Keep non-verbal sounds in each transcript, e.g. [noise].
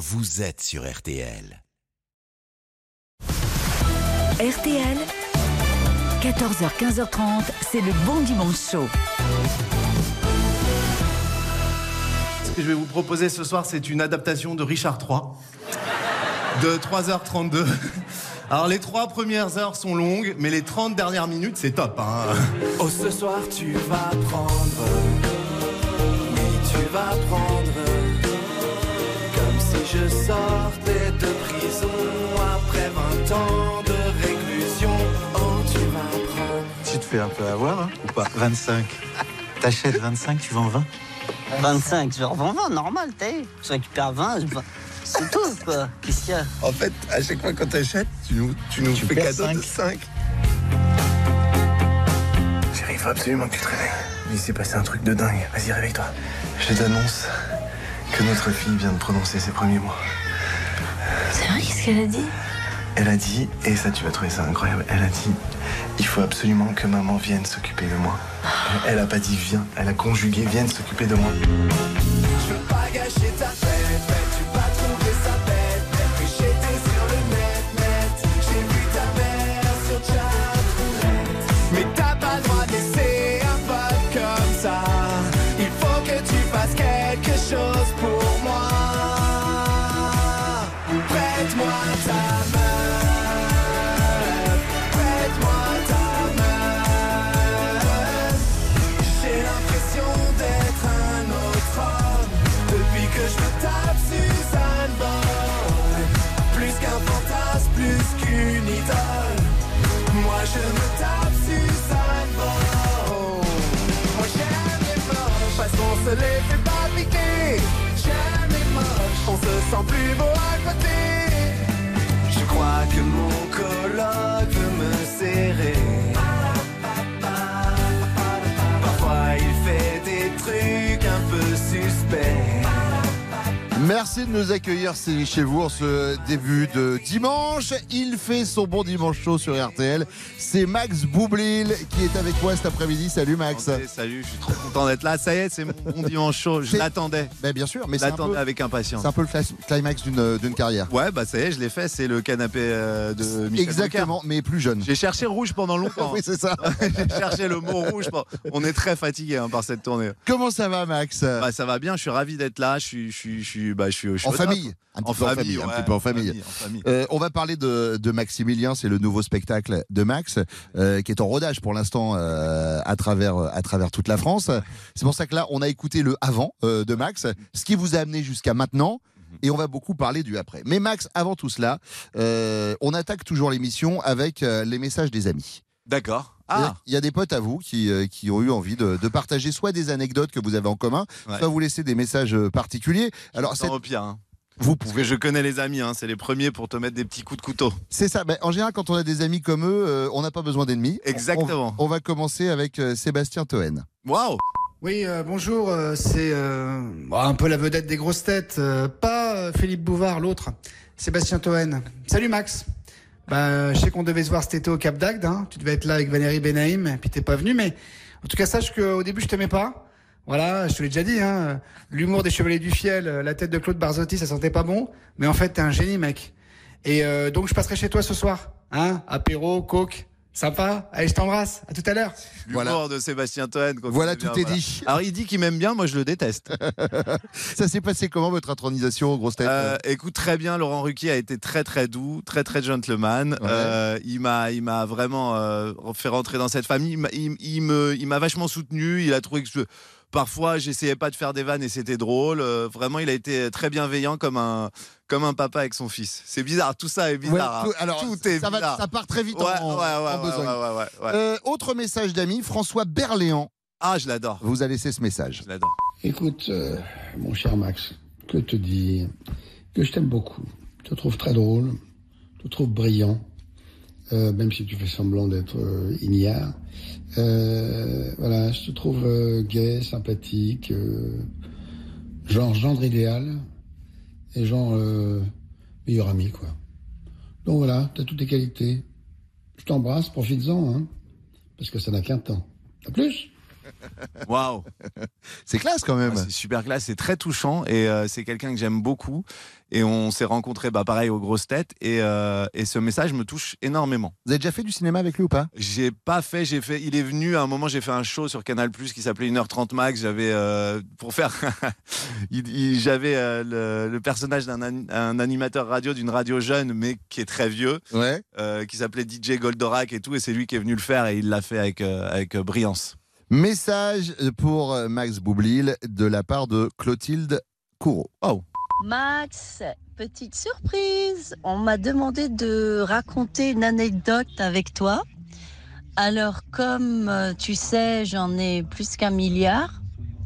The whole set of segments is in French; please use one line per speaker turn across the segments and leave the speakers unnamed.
vous êtes sur RTL.
RTL, 14h-15h30, c'est le bon dimanche chaud.
Ce que je vais vous proposer ce soir, c'est une adaptation de Richard III de 3h32. Alors les trois premières heures sont longues, mais les 30 dernières minutes, c'est top. Hein.
Oh, ce soir tu vas prendre. Oui, tu vas prendre. Je sortais de prison après 20 ans de réclusion. Oh, tu vas prendre.
Tu te fais un peu avoir, hein, ou pas? 25. T'achètes 25, tu vends 20
25, je revends 20, normal, t'es. Je récupère 20, je... c'est tout, quoi. Qu'est-ce qu'il y a?
En fait, à chaque fois quand t'achètes, tu nous, tu nous
Tu
fais cadeau
cinq.
de 5.
Chérie, il faut absolument que tu te réveilles. Il s'est passé un truc de dingue. Vas-y, réveille-toi.
Je t'annonce que notre fille vient de prononcer ses premiers mots.
C'est vrai, qu'est-ce qu'elle a dit?
Elle a dit, et ça tu vas trouver ça incroyable, elle a dit, il faut absolument que maman vienne s'occuper de moi. Elle a pas dit viens, elle a conjugué vienne s'occuper de moi.
Je veux pas gâcher ta sent plus beau
Merci de nous accueillir chez vous en ce début de dimanche. Il fait son bon dimanche chaud sur RTL. C'est Max Boublil qui est avec moi cet après-midi. Salut Max.
Salut, je suis trop content d'être là. Ça y est, c'est mon bon dimanche chaud. Je l'attendais.
Ben, bien sûr, mais c'est un,
l'attendais
peu,
avec impatience.
c'est un peu le climax d'une d'une carrière.
Ouais, bah ça y est, je l'ai fait. C'est le canapé euh, de Michel
Exactement, mais plus jeune.
J'ai cherché rouge pendant longtemps. [laughs]
Oui, c'est ça. [laughs]
J'ai cherché le mot rouge. On est très fatigué hein, par cette tournée.
Comment ça va, Max?
Bah, ça va bien, je suis ravi d'être là. Je suis, je suis, je suis, bah, je suis, je suis
En famille. Un petit
En
peu en
famille,
un petit peu en famille.
en famille.
Euh, on va parler de, de Maximilien, c'est le nouveau spectacle de Max, euh, qui est en rodage pour l'instant euh, à travers à travers toute la France. C'est pour ça que là, on a écouté le avant de Max, ce qui vous a amené jusqu'à maintenant. Et on va beaucoup parler du après. Mais Max, avant tout cela, euh, on attaque toujours l'émission avec euh, les messages des amis.
D'accord.
Il y a-
Ah,
Il y a des potes à vous qui, euh, qui ont eu envie de, de partager soit des anecdotes que vous avez en commun,
Ouais.
soit vous laisser des messages euh, particuliers. Alors, cette-
au pire. hein.
vous
Parce
pouvez
que je connais les amis, hein, c'est les premiers pour te mettre des petits coups de couteau.
C'est ça. Ben, en général, quand on a des amis comme eux, euh, on n'a pas besoin d'ennemis.
Exactement.
On, on va commencer avec euh, Sébastien Toen.
Waouh
Oui, euh, bonjour, euh, c'est euh, bon, un peu la vedette des grosses têtes, euh, pas euh, Philippe Bouvard, l'autre, Sébastien Toen. Salut Max. Bah, je sais qu'on devait se voir cet été au Cap d'Agde, hein. tu devais être là avec Valérie Benaïm, puis t'es pas venu, mais en tout cas sache qu'au début je t'aimais pas. Voilà, je te l'ai déjà dit, hein. l'humour des Chevaliers du Fiel, euh, la tête de Claude Barzotti, ça sentait pas bon, mais en fait t'es un génie mec. Et euh, donc je passerai chez toi ce soir, hein, apéro, coke, sympa, allez je t'embrasse, à tout à l'heure.
Voilà.
de Sébastien Toen.
Voilà, tout
bien,
est dit.
Alors il dit qu'il m'aime bien, moi je le déteste. [laughs]
Ça s'est passé comment votre intronisation aux grosses têtes
Euh, écoute très bien, Laurent Ruquier a été très très doux, très très gentleman. Euh, il m'a il m'a vraiment euh, fait rentrer dans cette famille. Il, m'a- il- il me il m'a vachement soutenu. Il a trouvé que je- parfois j'essayais pas de faire des vannes et c'était drôle. Euh, vraiment, il a été très bienveillant comme un comme un papa avec son fils. C'est bizarre, tout ça est
Ouais,
bizarre.
tout,
hein.
alors,
Tout est
ça, va-
bizarre.
ça part très vite
Ouais,
en,
ouais, ouais,
en
ouais,
besogne.
ouais, ouais, ouais, ouais.
Euh, autre message d'amis, François Berléand
Ah, je l'adore.
vous a laissé ce message.
Je l'adore.
Écoute, euh, mon cher Max, que te dire Que je t'aime beaucoup. Je te trouve très drôle, je te trouve brillant, euh, même si tu fais semblant d'être euh, ignare. Euh, voilà, je te trouve euh, gai, sympathique, euh, genre gendre idéal et genre euh, meilleur ami, quoi. Donc voilà, t'as toutes tes qualités. Je t'embrasse, profites-en, hein, parce que ça n'a qu'un temps. À plus [laughs]
Waouh
C'est classe quand même.
Ah, C'est super classe, c'est très touchant et euh, c'est quelqu'un que j'aime beaucoup. Et on s'est rencontrés, bah, pareil, aux grosses têtes. Et, euh, et ce message me touche énormément.
Vous avez déjà fait du cinéma avec lui ou pas?
J'ai pas fait, j'ai fait. Il est venu à un moment, j'ai fait un show sur Canal Plus qui s'appelait 1h30 max. J'avais euh, pour faire, [laughs] j'avais le, le personnage d'un an- un animateur radio d'une radio jeune, mais qui est très vieux,
Ouais.
qui s'appelait DJ Goldorak et tout. Et c'est lui qui est venu le faire et il l'a fait avec avec brillance.
Message pour euh, Max Boublil de la part de Clotilde Courreau. Oh.
Max, petite surprise. On m'a demandé de raconter une anecdote avec toi. Alors, comme euh, tu sais, j'en ai plus qu'un milliard.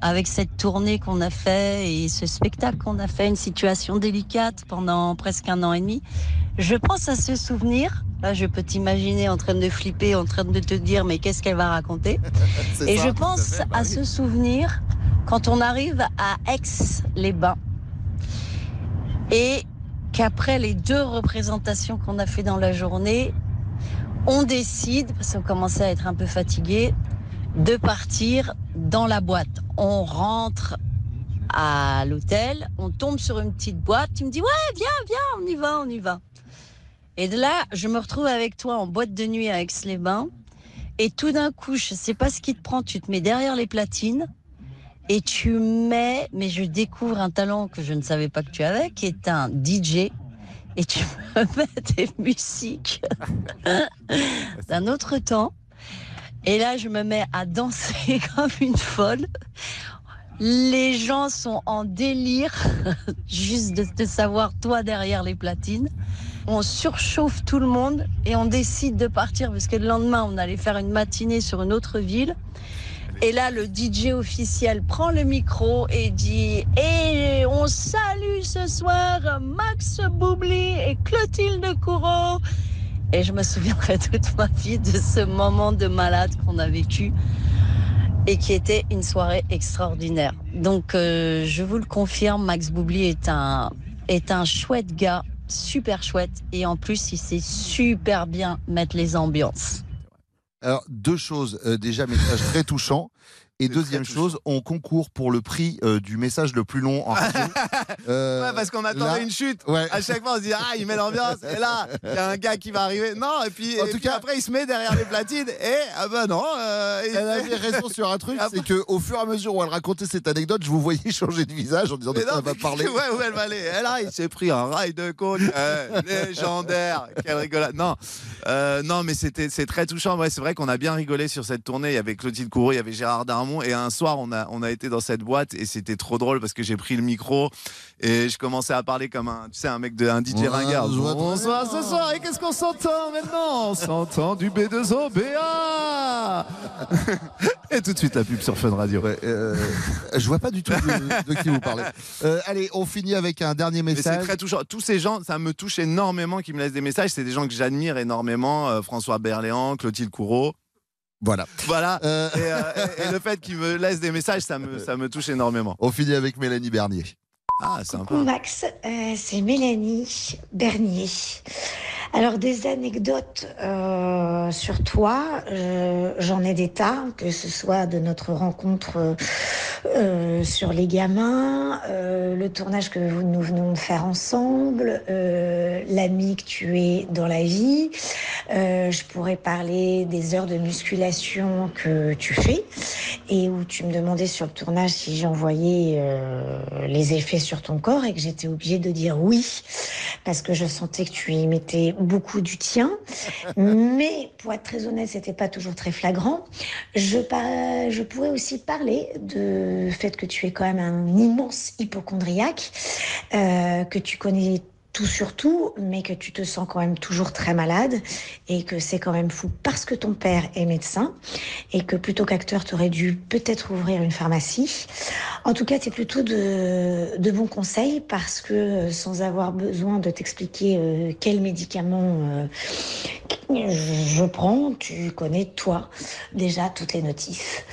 Avec cette tournée qu'on a fait et ce spectacle qu'on a fait, une situation délicate pendant presque un an et demi, je pense à ce souvenir. Là, je peux t'imaginer en train de flipper, en train de te dire, mais qu'est-ce qu'elle va raconter? [laughs] Et
ça.
je pense
bah
à ce souvenir quand on arrive à Aix-les-Bains et qu'après les deux représentations qu'on a fait dans la journée, on décide, parce qu'on commençait à être un peu fatigué, de partir dans la boîte. On rentre à l'hôtel, on tombe sur une petite boîte, tu me dis ouais viens viens on y va on y va. Et de là je me retrouve avec toi en boîte de nuit à Aix-les-Bains et tout d'un coup je sais pas ce qui te prend, tu te mets derrière les platines et tu mets, mais je découvre un talent que je ne savais pas que tu avais, qui est un DJ. Et tu [laughs] me mets des musiques [laughs] d'un autre temps. Et là, je me mets à danser [laughs] comme une folle. Les gens sont en délire, [laughs] juste de savoir, toi, derrière les platines. On surchauffe tout le monde et on décide de partir parce que le lendemain, on allait faire une matinée sur une autre ville. Et là, le DJ officiel prend le micro et dit Et on salue ce soir Max Boubli et Clotilde Courreau. Et je me souviendrai toute ma vie de ce moment de malade qu'on a vécu et qui était une soirée extraordinaire. Donc, euh, je vous le confirme, Max Boubli est un, est un chouette gars, super chouette. Et en plus, il sait super bien mettre les ambiances.
Alors, deux choses. Euh, déjà, message très touchant. Et deuxième chose, on concourt pour le prix euh, du message le plus long en [laughs] radio. Euh,
Ouais, parce qu'on attendait
là-
une chute.
Ouais.
À chaque fois, on se dit ah, il met l'ambiance. Et là, il y a un gars qui va arriver. Non, et puis,
En
et
tout
puis
cas-
après, il se met derrière les platines. Et ah bah non. euh,
Elle avait raison sur un truc,
Après- [laughs]
c'est que au fur et à mesure où elle racontait cette anecdote, je vous voyais [laughs] changer de visage en disant
non,
elle va parler.
Ouais, où elle va aller Elle là, il s'est pris un rail de côte euh, légendaire. Quelle rigolade. Non, non, mais c'était c'est très touchant. Ouais, c'est vrai qu'on a bien rigolé sur cette tournée. Il y avait Clotilde Courreau, il y avait Gérard Darmon. Et un soir, on a, on a été dans cette boîte et c'était trop drôle parce que j'ai pris le micro et je commençais à parler comme un, tu sais, un mec de un DJ
Ouais,
ringard. Bonsoir ce soir. Et qu'est-ce qu'on s'entend maintenant? On s'entend du B2OBA. [laughs] et tout de suite la pub sur Fun Radio.
Ouais, euh, je vois pas du tout de, de qui vous parlez. Euh, allez, on finit avec un dernier
Mais c'est
message.
très touchant. Tous ces gens, ça me touche énormément qui me laissent des messages. C'est des gens que j'admire énormément. euh, François Berléand, Clotilde Courreau.
Voilà.
Voilà.
Euh,
Et, euh, et- et le fait qu'ils me laissent des messages, ça me, ça me touche énormément.
on finit avec Mélanie Bernier.
Ah, sympa.
Coucou Max, euh, c'est Mélanie Bernier. Alors des anecdotes euh, sur toi, euh, j'en ai des tas, que ce soit de notre rencontre euh, sur les gamins, le tournage que nous venons de faire ensemble, l'ami que tu es dans la vie. Je pourrais parler des heures de musculation que tu fais et où tu me demandais sur le tournage si j'envoyais les effets sur ton corps et que j'étais obligée de dire oui parce que je sentais que tu y mettais beaucoup du tien. [laughs] Mais pour être très honnête, c'était pas toujours très flagrant. Je, par- je pourrais aussi parler du fait que tu es quand même un immense hypochondriaque, euh, que tu connais tout sur tout, mais que tu te sens quand même toujours très malade et que c'est quand même fou parce que ton père est médecin et que plutôt qu'acteur, tu aurais dû peut-être ouvrir une pharmacie. En tout cas, es plutôt de, de bons conseils parce que euh, sans avoir besoin de t'expliquer euh, quels médicaments euh, je prends, tu connais toi déjà toutes les notifs.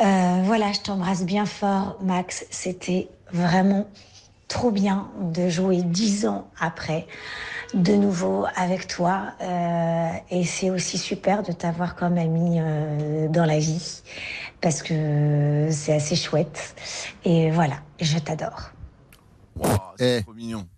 Euh, voilà, je t'embrasse bien fort, Max. C'était vraiment trop bien de jouer dix ans après de nouveau avec toi. Euh, et c'est aussi super de t'avoir comme ami euh, dans la vie parce que c'est assez chouette. Et voilà, je t'adore.
c'est
Eh,
trop mignon.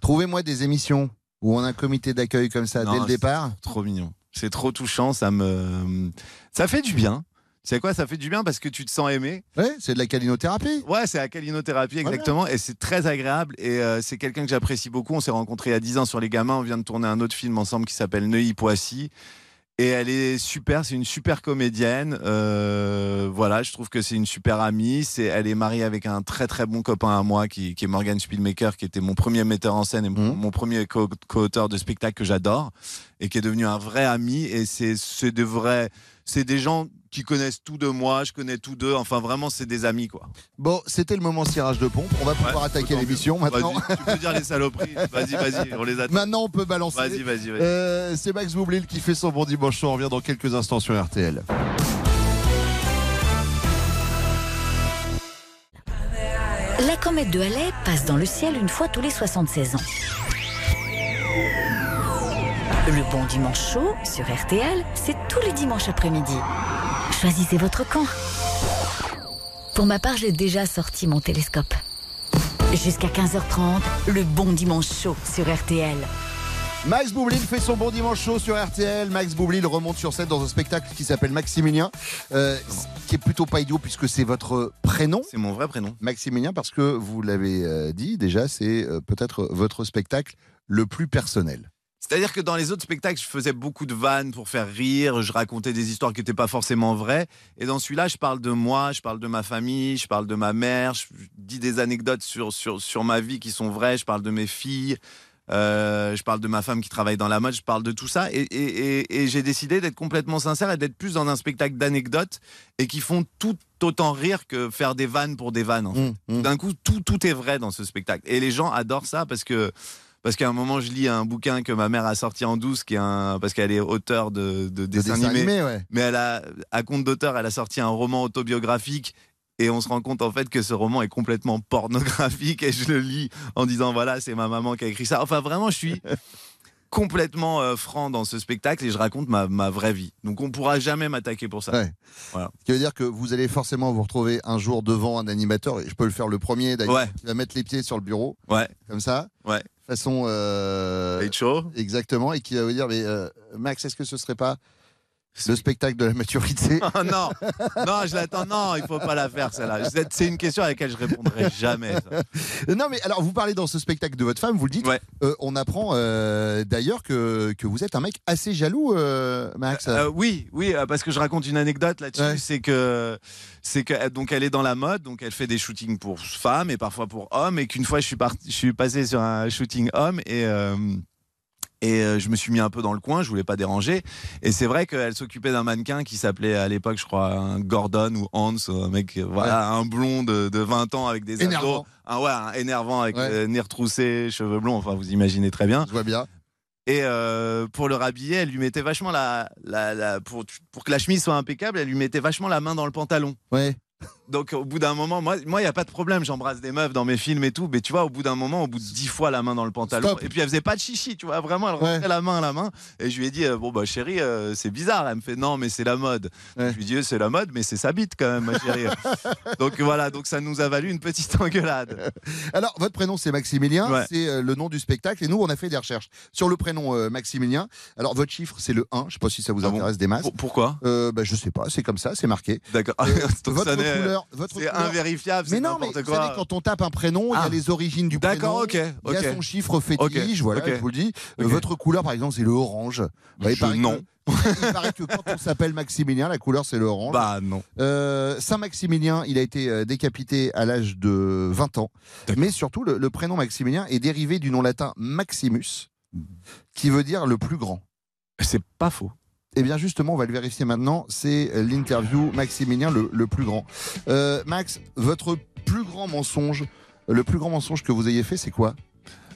Trouvez-moi des émissions où on a un comité d'accueil comme ça
Non,
dès le
c'est
départ.
Trop mignon. C'est trop touchant. Ça me, ça fait du bien. C'est quoi Ça fait du bien parce que tu te sens aimé?
Ouais, c'est de la calinothérapie.
Ouais, c'est la calinothérapie exactement, et c'est très agréable. Et euh, c'est quelqu'un que j'apprécie beaucoup. On s'est rencontrés il y a 10 ans sur Les Gamins. On vient de tourner un autre film ensemble qui s'appelle Neuilly-Poissy. Et elle est super, c'est une super comédienne. Euh, voilà, je trouve que c'est une super amie. C'est, elle est mariée avec un très très bon copain à moi qui, qui est Morgan Spielmaker, qui était mon premier metteur en scène et mon, mon premier co- co-auteur de spectacle que j'adore et qui est devenu un vrai ami. Et c'est, c'est de vrais, c'est des gens qui connaissent tout de moi. Je connais tous d'eux. Enfin, vraiment, c'est des amis quoi.
Bon, c'était le moment cirage de pompe. On va pouvoir
Ouais,
attaquer l'émission maintenant.
Tu peux dire les saloperies. [laughs] Vas-y, vas-y, on les attend.
Maintenant, on peut balancer.
Vas-y, vas-y, vas-y.
Euh, c'est Max Boublil qui fait son bon dimanche chaud. On revient dans quelques instants sur RTL.
La comète de Halley passe dans le ciel une fois tous les 76 ans. Le bon dimanche chaud sur RTL, c'est tous les dimanches après-midi. Choisissez votre camp. Pour ma part, j'ai déjà sorti mon télescope. Jusqu'à 15h30, le bon dimanche chaud sur RTL.
Max Boublil fait son bon dimanche chaud sur RTL. Max Boublil remonte sur scène dans un spectacle qui s'appelle Maximilien, euh, ce qui est plutôt pas idiot puisque c'est votre prénom.
C'est mon vrai prénom.
Maximilien, parce que vous l'avez euh, dit déjà, c'est euh, peut-être votre spectacle le plus personnel.
C'est-à-dire que dans les autres spectacles, je faisais beaucoup de vannes pour faire rire, je racontais des histoires qui n'étaient pas forcément vraies. Et dans celui-là, je parle de moi, je parle de ma famille, je parle de ma mère, je dis des anecdotes sur, sur, sur ma vie qui sont vraies, je parle de mes filles, euh, je parle de ma femme qui travaille dans la mode, je parle de tout ça. Et, et- et- et j'ai décidé d'être complètement sincère et d'être plus dans un spectacle d'anecdotes et qui font tout autant rire que faire des vannes pour des vannes. en fait. D'un coup, tout, tout est vrai dans ce spectacle. Et les gens adorent ça parce que parce qu'à un moment, je lis un bouquin que ma mère a sorti en douce, qui est un, parce qu'elle est auteure de, de dessins
dessins
animés.
ouais.
Mais elle a, à compte d'auteur, elle a sorti un roman autobiographique. Et on se rend compte en fait que ce roman est complètement pornographique. Et je le lis en disant voilà, c'est ma maman qui a écrit ça. Enfin, vraiment, je suis [laughs] complètement euh, franc dans ce spectacle et je raconte ma, ma vraie vie. Donc on pourra jamais m'attaquer pour ça.
Ouais.
Voilà.
Ce qui veut dire que vous allez forcément vous retrouver un jour devant un animateur, et je peux le faire le premier d'ailleurs,
Ouais.
qui va mettre les pieds sur le bureau,
Ouais.
comme ça,
Ouais.
Façon... Euh. Exactement, et qui va vous dire, mais euh, Max, est-ce que ce serait pas le spectacle de la maturité [laughs]
Oh non, non, je l'attends. Non, il faut pas la faire celle-là. C'est une question à laquelle je répondrai jamais. ça.
Non, mais alors, vous parlez dans ce spectacle de votre femme, vous le dites. Euh, on apprend euh, d'ailleurs que, que vous êtes un mec assez jaloux, euh, Max.
Euh, oui, oui, euh, parce que je raconte une anecdote là-dessus, c'est que c'est que euh, donc elle est dans la mode, donc elle fait des shootings pour femmes et parfois pour hommes, et qu'une fois je suis parti, je suis passé sur un shooting homme et euh, et euh, je me suis mis un peu dans le coin, je voulais pas déranger. Et c'est vrai qu'elle s'occupait d'un mannequin qui s'appelait à l'époque, je crois, un Gordon ou Hans, un mec, euh, voilà, un blond de, de 20 ans avec des
Énervant.
abdos. Un, ouais, un énervant avec
Ouais.
euh, nez retroussé, cheveux blonds, enfin vous imaginez très bien.
Je vois bien.
Et euh, pour le rhabiller, elle lui mettait vachement la, la, la- pour, pour que la chemise soit impeccable, elle lui mettait vachement la main dans le pantalon.
Ouais.
Donc au bout d'un moment, moi, moi, il y a pas de problème, j'embrasse des meufs dans mes films et tout, mais tu vois, au bout d'un moment, au bout de dix fois la main dans le pantalon,
Stop.
et puis elle faisait pas de chichi, tu vois, vraiment, elle rentrait la main à la main, et je lui ai dit, euh, bon bah chérie, euh, c'est bizarre, elle me fait, non, mais c'est la mode. Je lui ai dit, c'est la mode, mais c'est sa bite quand même, ma chérie. [laughs] donc voilà, donc ça nous a valu une petite engueulade. [laughs]
Alors, votre prénom, c'est Maximilien,
Ouais.
c'est euh, le nom du spectacle, et nous, on a fait des recherches sur le prénom Maximilien. Alors, votre chiffre, c'est le 1, je sais pas si ça vous intéresse des masses.
Ah Pourquoi?
Bah, Je sais pas, c'est comme ça, c'est marqué.
D'accord. [laughs]
Votre couleur, votre
c'est invérifiable,
Mais
c'est
non, mais
n'importe
vous
quoi.
savez, quand on tape un prénom, il y a
Ah.
les origines du prénom.
D'accord, ok,
Il y a
ok.
son chiffre fétiche,
Ok,
voilà,
ok.
je vous le dis. Euh,
Ok.
Votre couleur, par exemple, c'est le orange. Bah, il
Je-
paraît que-
non.
il paraît que quand on s'appelle Maximilien, la couleur, c'est le orange.
Bah non.
Euh, Saint-Maximilien, il a été euh, décapité à l'âge de 20 ans. Mais surtout, le, le prénom Maximilien est dérivé du nom latin Maximus, qui veut dire le plus grand.
C'est pas faux.
Eh bien justement, on va le vérifier maintenant. C'est euh, l'interview Maximilien le, le plus grand. Euh, Max, votre plus grand mensonge, le plus grand mensonge que vous ayez fait, c'est quoi?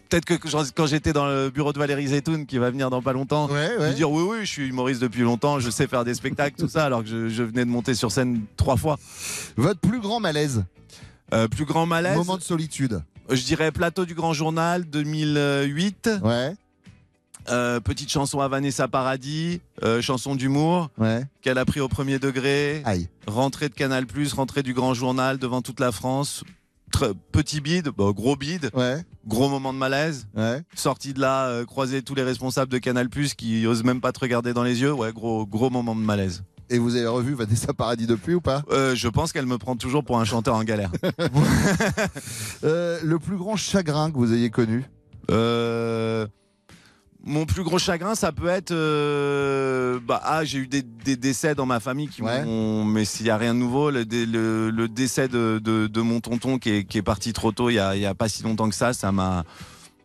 Peut-être que quand j'étais dans le bureau de Valérie Zetoun, qui va venir dans pas longtemps, je vais dire oui, oui, je suis humoriste depuis longtemps, je sais faire des spectacles, tout ça, alors que je, je venais de monter sur scène trois fois.
Votre plus grand malaise?
Euh, Plus grand malaise?
Moment de solitude.
Je dirais Plateau du Grand Journal 2008.
Ouais.
Euh, petite chanson à Vanessa Paradis, euh, chanson d'humour
Ouais.
qu'elle a pris au premier degré.
Aïe.
Rentrée de Canal+, rentrée du Grand Journal devant toute la France. Tr- petit bide, bah, gros bide,
Ouais.
gros moment de malaise.
Ouais.
Sorti de là, euh, croiser tous les responsables de Canal+, qui osent même pas te regarder dans les yeux. Ouais, gros, gros moment de malaise.
Et vous avez revu Vanessa Paradis depuis ou pas?
Euh, je pense qu'elle me prend toujours pour un chanteur en galère. [laughs]
Euh, Le plus grand chagrin que vous ayez connu?
Euh, mon plus gros chagrin, ça peut être. euh, bah, ah, j'ai eu des, des décès dans ma famille qui
Ouais.
m'ont. Mais s'il n'y a rien de nouveau, le, dé- le- le décès de, de- de mon tonton qui est, qui est parti trop tôt il n'y a, y a pas si longtemps que ça, ça m'a.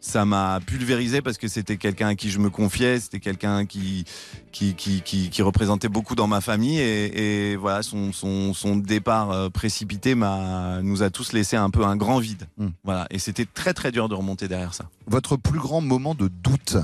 Ça m'a pulvérisé parce que c'était quelqu'un à qui je me confiais, c'était quelqu'un qui qui, qui, qui, qui représentait beaucoup dans ma famille et, et voilà son, son, son départ euh, précipité m'a nous a tous laissé un peu un grand vide.
Hmm.
Voilà et c'était très très dur de remonter derrière ça.
Votre plus grand moment de doute?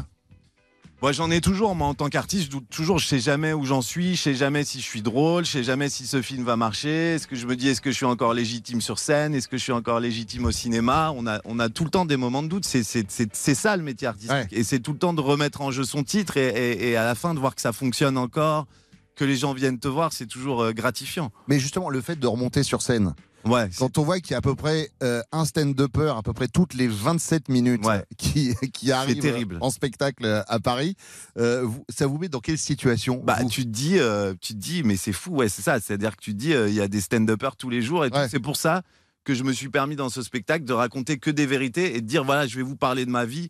Moi, j'en ai toujours, moi, en tant qu'artiste, je doute toujours, je sais jamais où j'en suis, je sais jamais si je suis drôle, je sais jamais si ce film va marcher, est-ce que je me dis, est-ce que je suis encore légitime sur scène, est-ce que je suis encore légitime au cinéma? On a, on a tout le temps des moments de doute, c'est, ça le métier artistique,
Ouais.
et c'est tout le temps de remettre en jeu son titre, et, et- et à la fin de voir que ça fonctionne encore, que les gens viennent te voir, c'est toujours euh, gratifiant.
Mais justement, le fait de remonter sur scène,
Ouais,
quand on voit qu'il y a à peu près euh, un stand-upper à peu près toutes les 27 minutes
Ouais. [laughs]
qui, qui arrive
terrible.
en spectacle euh, à Paris, euh, vous- ça vous met dans quelle situation
Bah,
vous
tu te dis, euh, tu te dis, mais c'est fou, ouais, c'est ça. C'est-à-dire que tu te dis, euh, il y a des stand-uppers tous les jours et.
Ouais.
c'est pour ça que je me suis permis dans ce spectacle de raconter que des vérités et de dire, voilà, je vais vous parler de ma vie.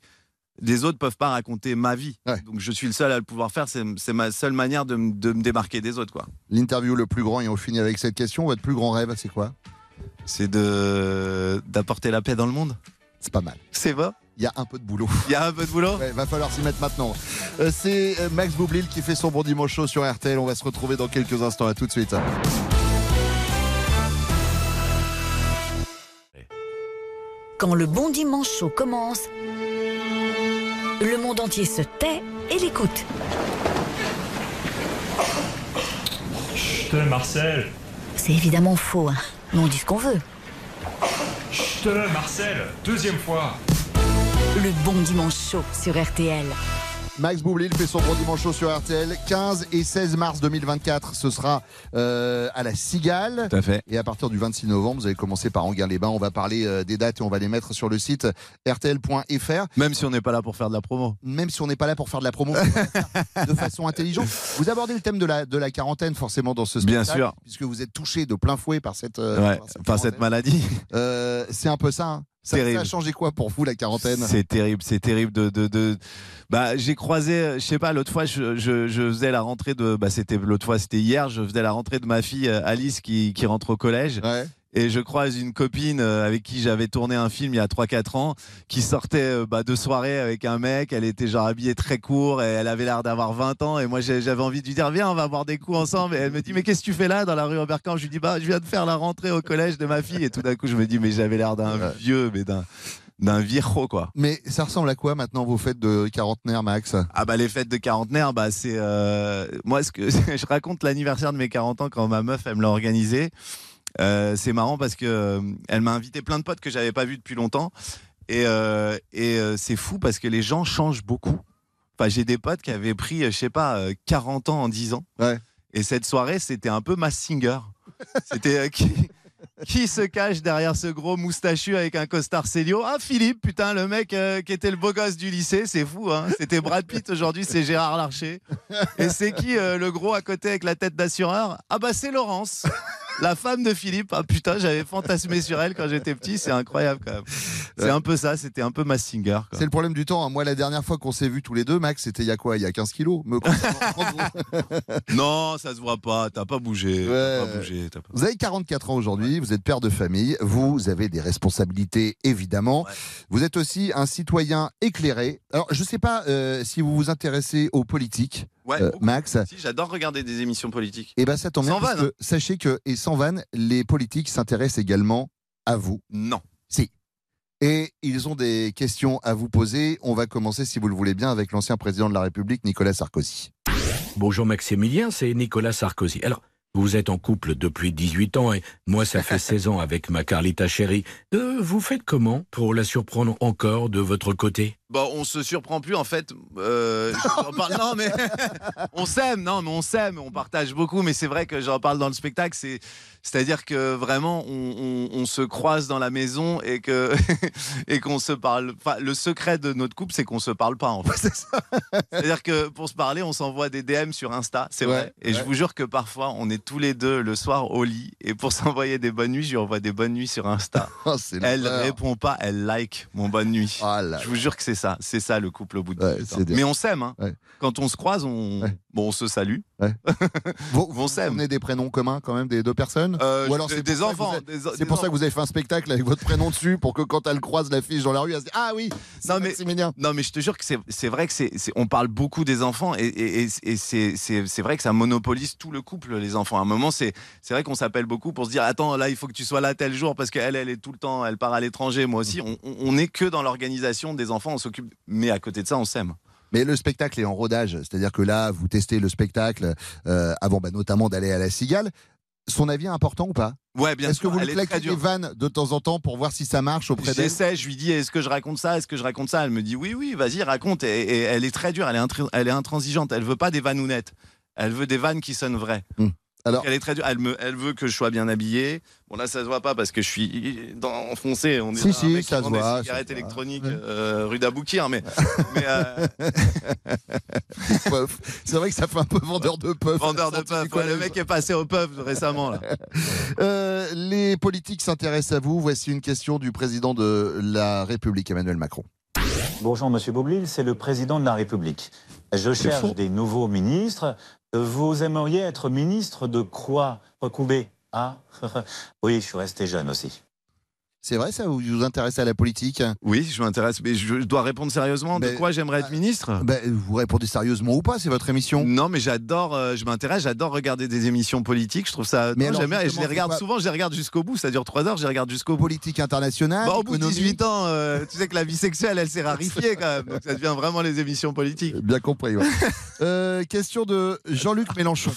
Les autres peuvent pas raconter ma vie.
Ouais.
Donc je suis le seul à le pouvoir faire. C'est ma seule manière de, me- de me démarquer des autres, quoi.
L'interview le plus grand, et on finit avec cette question, votre plus grand rêve, c'est quoi?
C'est de d'apporter la paix dans le monde.
C'est pas mal.
C'est vrai.
Il y a un peu de boulot.
Il y a un peu de boulot.
Ouais, va falloir s'y mettre maintenant. Euh, c'est euh, Max Boublil qui fait son bon dimanche chaud sur RTL. On va se retrouver dans quelques instants. À tout de suite.
Quand le bon dimanche chaud commence, le monde entier se tait et l'écoute.
Chut, Marcel
C'est évidemment faux, hein. Mais on dit ce qu'on veut.
Chut, Marcel Deuxième fois
Le bon dimanche chaud sur RTL.
Max Boublil fait son bon dimanche chaud sur RTL. 15 et 16 mars 2024, ce sera euh, à la Cigale.
Tout à fait.
Et à partir du 26 novembre, vous allez commencer par Anguin-les-Bains. On va parler euh, des dates et on va les mettre sur le site rtl.fr.
Même si on n'est pas là pour faire de la promo.
Même si on n'est pas là pour faire de la promo [laughs] de façon intelligente. Vous abordez le thème de la, de la quarantaine forcément dans ce
Bien
spectacle.
sûr.
Puisque vous êtes touché de plein fouet par cette, euh,
Ouais,
par cette
par cette maladie.
C'est un peu ça. hein. Ça, ça a changé quoi pour vous la quarantaine?
C'est terrible, c'est terrible de, de, de- Bah, j'ai croisé, je sais pas, l'autre fois, je, je, je faisais la rentrée de, bah, c'était l'autre fois, c'était hier, je faisais la rentrée de ma fille euh, Alice qui, qui rentre au collège.
Ouais.
Et je croise une copine euh, avec qui j'avais tourné un film il y a 3-4 ans, qui sortait euh, bah, de soirée avec un mec. Elle était genre habillée très court et elle avait l'air d'avoir 20 ans. Et moi, j'avais envie de lui dire, viens, on va boire des coups ensemble. Et elle me dit, mais qu'est-ce que tu fais là dans la rue Oberkamp Je lui dis, bah, je viens de faire la rentrée au collège de ma fille. Et tout d'un coup, je me dis, mais j'avais l'air d'un vieux, mais d'un d'un viejo, quoi.
Mais ça ressemble à quoi maintenant vos fêtes de quarantenaire, Max?
Ah bah les fêtes de quarantenaire, bah c'est euh, moi ce que [laughs] je raconte l'anniversaire de mes 40 ans quand ma meuf elle me l'a organisé. Euh, c'est marrant parce que euh, elle m'a invité plein de potes que j'avais pas vus depuis longtemps et, euh, et c'est fou parce que les gens changent beaucoup. Enfin j'ai des potes qui avaient pris je sais pas euh, 40 ans en 10 ans.
Ouais.
Et cette soirée c'était un peu Mass Singer. [laughs] C'était qui qui se cache derrière ce gros moustachu avec un costard Célio Ah, Philippe, putain, le mec qui était le beau gosse du lycée, c'est fou, hein C'était Brad Pitt, aujourd'hui, c'est Gérard Larcher. Et c'est qui le gros à côté avec la tête d'assureur? Ah, bah, c'est Laurence, la femme de Philippe. Ah, putain, j'avais fantasmé sur elle quand j'étais petit, c'est incroyable quand même. C'est un peu ça, c'était un peu Mass Singer. quoi.
C'est le problème du temps. hein. Moi, la dernière fois qu'on s'est vus tous les deux, Max, c'était il y a quoi? Il y a 15 kilos. Me. [laughs]
Non, ça se voit pas, t'as pas bougé.
Ouais.
pas bougé pas-
vous avez 44 ans aujourd'hui, vous êtes père de famille, vous avez des responsabilités évidemment.
Ouais.
Vous êtes aussi un citoyen éclairé. Alors, je ne sais pas euh, si vous vous intéressez aux politiques,
Ouais,
euh. Max.
Si, j'adore regarder des émissions politiques.
Et ben ça tombe bien parce que sachez que et sans vanne, les politiques s'intéressent également à vous.
Non.
Si. Et ils ont des questions à vous poser. On va commencer, si vous le voulez bien, avec l'ancien président de la République, Nicolas Sarkozy.
Bonjour Maximilien, c'est Nicolas Sarkozy. Alors, Vous êtes en couple depuis 18 ans et moi ça fait [laughs] 16 ans avec ma Carlita chérie. Euh, vous faites comment pour la surprendre encore de votre côté?
Bon, on se surprend plus en fait. Euh, parle- non mais [laughs] on s'aime, non mais on s'aime, on partage beaucoup. Mais c'est vrai que j'en parle dans le spectacle. C'est, c'est-à-dire que vraiment on, on- on se croise dans la maison et que [laughs] et qu'on se parle. Enfin, le secret de notre couple, c'est qu'on se parle pas en fait. [laughs] C'est-à-dire que pour se parler, on s'envoie des DM sur Insta, c'est
Ouais,
vrai. Et je vous jure que parfois on est tous les deux le soir au lit et pour s'envoyer des bonnes nuits, je lui envoie des bonnes nuits sur Insta.
Oh,
Elle répond pas, elle like mon bonne nuit.
Là
Je vous jure que c'est ça, c'est ça le couple au bout de
Ouais,
18 ans.
c'est dur.
Mais on s'aime, hein.
Ouais.
Quand on se croise, on. Bon, on se salue.
Ouais. [laughs] Vous,
On s'aime.
des prénoms communs quand même des deux personnes
Euh,
Ou alors c'est
des enfants,
C'est pour ça que vous avez fait un spectacle avec votre prénom dessus pour que quand elle croise l'affiche dans la rue, elle se dit Ah oui,
Non, mais-. Non, mais je te jure que c'est vrai que c'est on parle beaucoup des enfants et, et, et- et c'est vrai que ça monopolise tout le couple, les enfants. À un moment, c'est vrai qu'on s'appelle beaucoup pour se dire Attends, là, il faut que tu sois là tel jour parce qu'elle, elle est tout le temps, elle part à l'étranger, moi aussi. On, on- on est que dans l'organisation des enfants, on s'occupe. Mais à côté de ça, on s'aime.
Mais le spectacle est en rodage, c'est-à-dire que là, vous testez le spectacle euh, avant bah, notamment d'aller à la Cigale. Son avis est important ou pas?
Ouais, bien
Est-ce que vous lui claquez des vannes de temps en temps pour voir si ça marche auprès d'elle?
J'essaie, je lui dis est-ce que je raconte ça, est-ce que je raconte ça? Elle me dit oui, oui, vas-y, raconte. Et, et elle est très dure, elle est, elle est intransigeante, elle veut pas des vannounettes. Elle veut des vannes qui sonnent vraies.
Hmm. Alors-
elle est très dure. Elle, me, elle veut que je sois bien habillé. Bon là, ça se voit pas parce que je suis dans, enfoncé. On est
Si, si, ça se voit,
électroniques
Ouais.
euh, rue d'Aboukir, mais, [laughs] mais euh.
C'est vrai que ça fait un peu vendeur de puff.
vendeur de puff. Ouais, le mec est passé au puff récemment là. [laughs]
Euh, les politiques s'intéressent à vous. Voici une question du président de la République, Emmanuel Macron.
Bonjour Monsieur Boublil, c'est le président de la République. Je cherche des nouveaux ministres. Vous aimeriez être ministre de quoi Recoubé Ah, [laughs] oui, je suis resté jeune aussi.
C'est vrai ça Vous vous intéressez à la politique?
Oui, je m'intéresse, mais je dois répondre sérieusement. De quoi j'aimerais être ministre?
Ben, Vous répondez sérieusement ou pas C'est votre émission
Non, mais j'adore, euh, je m'intéresse, j'adore regarder des émissions politiques. Je trouve ça.
Mais
non,
alors,
bien et je les regarde
pas-
souvent, je les regarde jusqu'au bout. Ça dure trois heures, je les regarde jusqu'au bout.
Politique internationale
Bah, au bout de
économie
18 ans, euh, tu sais que la vie sexuelle, elle s'est [laughs] rarifiée quand même. Donc ça devient vraiment les émissions politiques.
Bien compris. ouais. [laughs] Euh, question de Jean-Luc Mélenchon.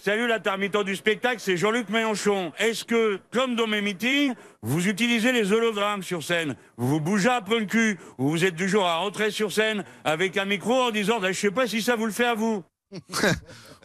Salut l'intermittent du spectacle, c'est Jean-Luc Mélenchon. Est-ce que, comme dans mes meetings, vous utilisez les hologrammes sur scène? Vous vous bougez peu le cul Ou vous êtes du à rentrer sur scène avec un micro en disant bah, Je sais pas si ça vous le fait à vous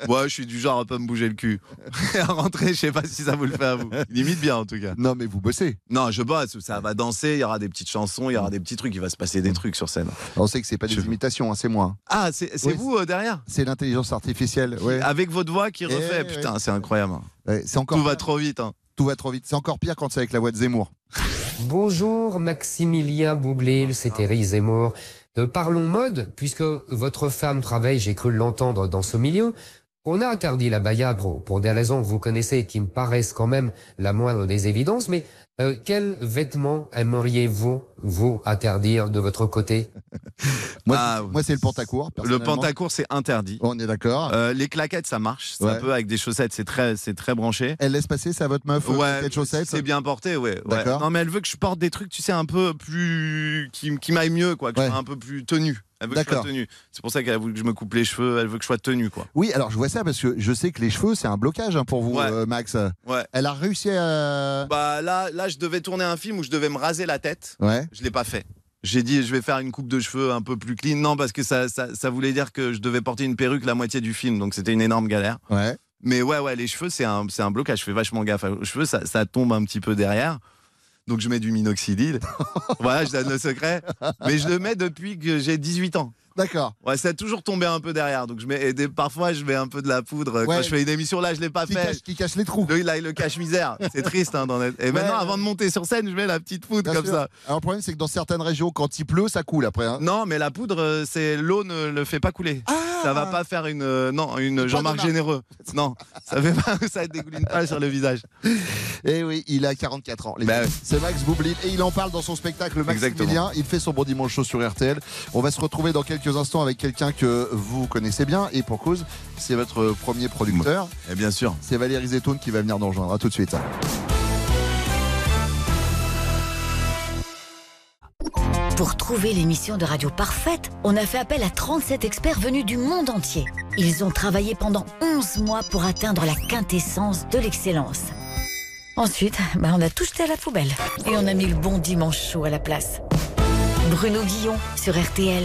Moi, je suis du genre à pas me bouger le cul. [laughs] À rentrer, je sais pas si ça vous le fait à vous. Limite bien en tout cas.
Non, mais vous bossez.
Non, je bosse, ça va danser, il y aura des petites chansons, il y aura des petits trucs, il va se passer des trucs sur scène.
On sait que c'est pas des imitations, hein, c'est moi.
Ah, c'est
Oui,
vous euh, derrière?
C'est l'intelligence artificielle. Ouais.
Avec votre voix qui
Eh,
refait. Putain, c'est incroyable.
Ouais, c'est encore
Tout va trop vite. hein.
tout va trop vite. C'est encore pire quand c'est avec la voix de Zemmour.
Bonjour Maximilien Boublil, c'est Thierry Zemmour. Euh, parlons mode, puisque votre femme travaille, j'ai cru l'entendre dans ce milieu. On a interdit la pour, pour des raisons que vous connaissez et qui me paraissent quand même la moindre des évidences, mais euh, quels vêtements aimeriez-vous vous interdire de votre côté [laughs]
Moi,
Ah,
moi c'est le pantacourt.
Le pantacourt, c'est interdit.
On est d'accord.
Euh, les claquettes, ça marche. C'est
Ouais.
un peu avec des chaussettes, c'est très, c'est très branché.
Elle laisse passer ça, votre meuf, euh,
Ouais,
cette chaussette
c'est bien porté, ouais. ouais.
D'accord.
Non, mais elle veut que je porte des trucs, tu sais, un peu plus. qui, qui m'aillent mieux, quoi. Que je sois un peu plus tenu. Elle veut que je sois
D'accord.
tenu. C'est pour ça qu'elle veut que je me coupe les cheveux, elle veut que je sois tenu, quoi.
Oui, alors je vois ça parce que je sais que les cheveux, c'est un blocage hein, pour vous,
Ouais.
euh, Max.
Ouais.
Elle a réussi à.
Bah là, là, je devais tourner un film où je devais me raser la tête.
Ouais.
Je l'ai pas fait. J'ai dit, je vais faire une coupe de cheveux un peu plus clean. Non, parce que ça, ça, ça voulait dire que je devais porter une perruque la moitié du film. Donc c'était une énorme galère.
Ouais.
Mais ouais, ouais, les cheveux, c'est un, un blocage. Je fais vachement gaffe aux cheveux, ça, ça tombe un petit peu derrière. Donc je mets du minoxidil. [laughs] voilà, je donne le secret. Mais je le mets depuis que j'ai 18 ans.
D'accord.
Ouais, ça a toujours tombé un peu derrière. Donc je mets, et des- parfois, je mets un peu de la poudre.
Ouais.
Quand je fais une émission là, je l'ai pas
Qui
fait.
cache, qui cache les trous.
Le, là, le cache-misère. [laughs] C'est triste. Hein, être- Et maintenant, avant de monter sur scène, je mets la petite poudre
Bien
comme
sûr.
ça.
Alors le problème, c'est que dans certaines régions, quand il pleut, ça coule après. hein.
Non, mais la poudre, euh, c'est l'eau ne le fait pas couler. ça va pas faire une euh, non une Jean-Marc. Généreux. Non, ça fait pas [laughs] ça dégouline pas sur le visage.
Et Eh oui, il a 44 ans.
Bah.
C'est Max Boublil et il en parle dans son spectacle Maximilien.
Exactement.
Il fait son bon dimanche chaud sur RTL. On va se retrouver dans quelques instants avec quelqu'un que vous connaissez bien et pour cause, c'est votre premier producteur.
Et bien sûr.
C'est Valérie Zetoun qui va venir nous rejoindre. À tout de suite.
Pour trouver l'émission de radio parfaite, on a fait appel à 37 experts venus du monde entier. Ils ont travaillé pendant 11 mois pour atteindre la quintessence de l'excellence. Ensuite, bah, on a tout jeté à la poubelle. Et on a mis le bon dimanche chaud à la place. Bruno Guillon sur RTL.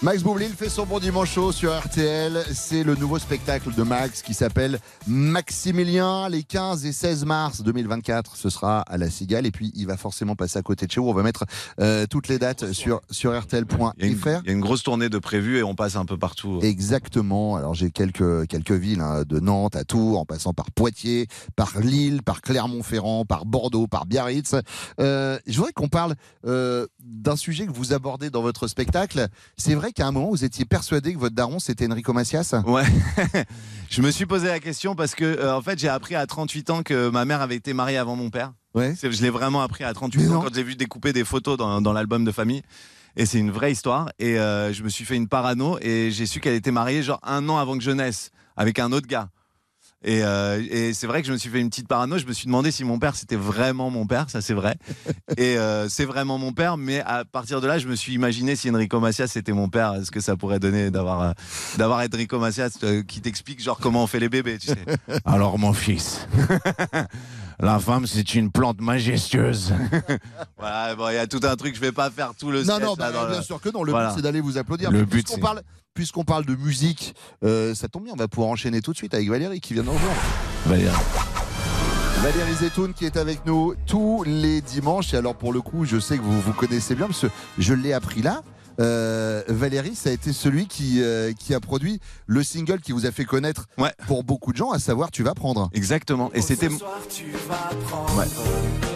Max Boublil fait son bon dimanche chaud sur RTL. C'est le nouveau spectacle de Max qui s'appelle Maximilien. Les 15 et 16 mars 2024, ce sera à la Cigale. Et puis, il va forcément passer à côté de chez vous. On va mettre euh, toutes les dates sur, sur RTL.fr.
Il y, a une, il y a une grosse tournée de prévue et on passe un peu partout.
Exactement. Alors, j'ai quelques, quelques villes, hein, de Nantes à Tours, en passant par Poitiers, par Lille, par Clermont-Ferrand, par Bordeaux, par Biarritz. Euh, je voudrais qu'on parle euh, d'un sujet que vous abordez dans votre spectacle. C'est vrai qu'à un moment, vous étiez persuadé que votre daron, c'était Enrico Macias
Ouais. [laughs] je me suis posé la question parce que, euh, en fait, j'ai appris à 38 ans que ma mère avait été mariée avant mon père.
Ouais.
Je l'ai vraiment appris à 38 ans quand j'ai vu découper des photos dans, dans l'album de famille. Et c'est une vraie histoire. Et euh, je me suis fait une parano et j'ai su qu'elle était mariée genre un an avant que je naisse avec un autre gars. Et, euh, et c'est vrai que je me suis fait une petite parano. Je me suis demandé si mon père c'était vraiment mon père, ça c'est vrai. [laughs] Et euh, c'est vraiment mon père, mais à partir de là, je me suis imaginé si Enrico Macias c'était mon père, ce que ça pourrait donner d'avoir d'avoir Enrico Macias euh, qui t'explique genre comment on fait les bébés, tu sais. [laughs]
Alors mon fils, [laughs] la femme c'est une plante majestueuse.
Voilà, bon, il y a tout un truc. Je vais pas faire tout le.
Non, non, bah, bien
le-
sûr que non. Le
Voilà.
but, c'est d'aller vous applaudir.
Le
Mais
but,
puisqu'on
c'est-
parle, puisqu'on parle de musique, euh, ça tombe bien, on va pouvoir enchaîner tout de suite avec Valérie qui vient de nous rejoindre.
Valérie.
Valérie Zetoun qui est avec nous tous les dimanches. Et alors, pour le coup, je sais que vous vous connaissez bien parce que je l'ai appris là. Euh, Valérie, ça a été celui qui, euh, qui a produit le single qui vous a fait connaître pour beaucoup de gens, à savoir Tu vas prendre.
Exactement. Et c'était.
Ouais.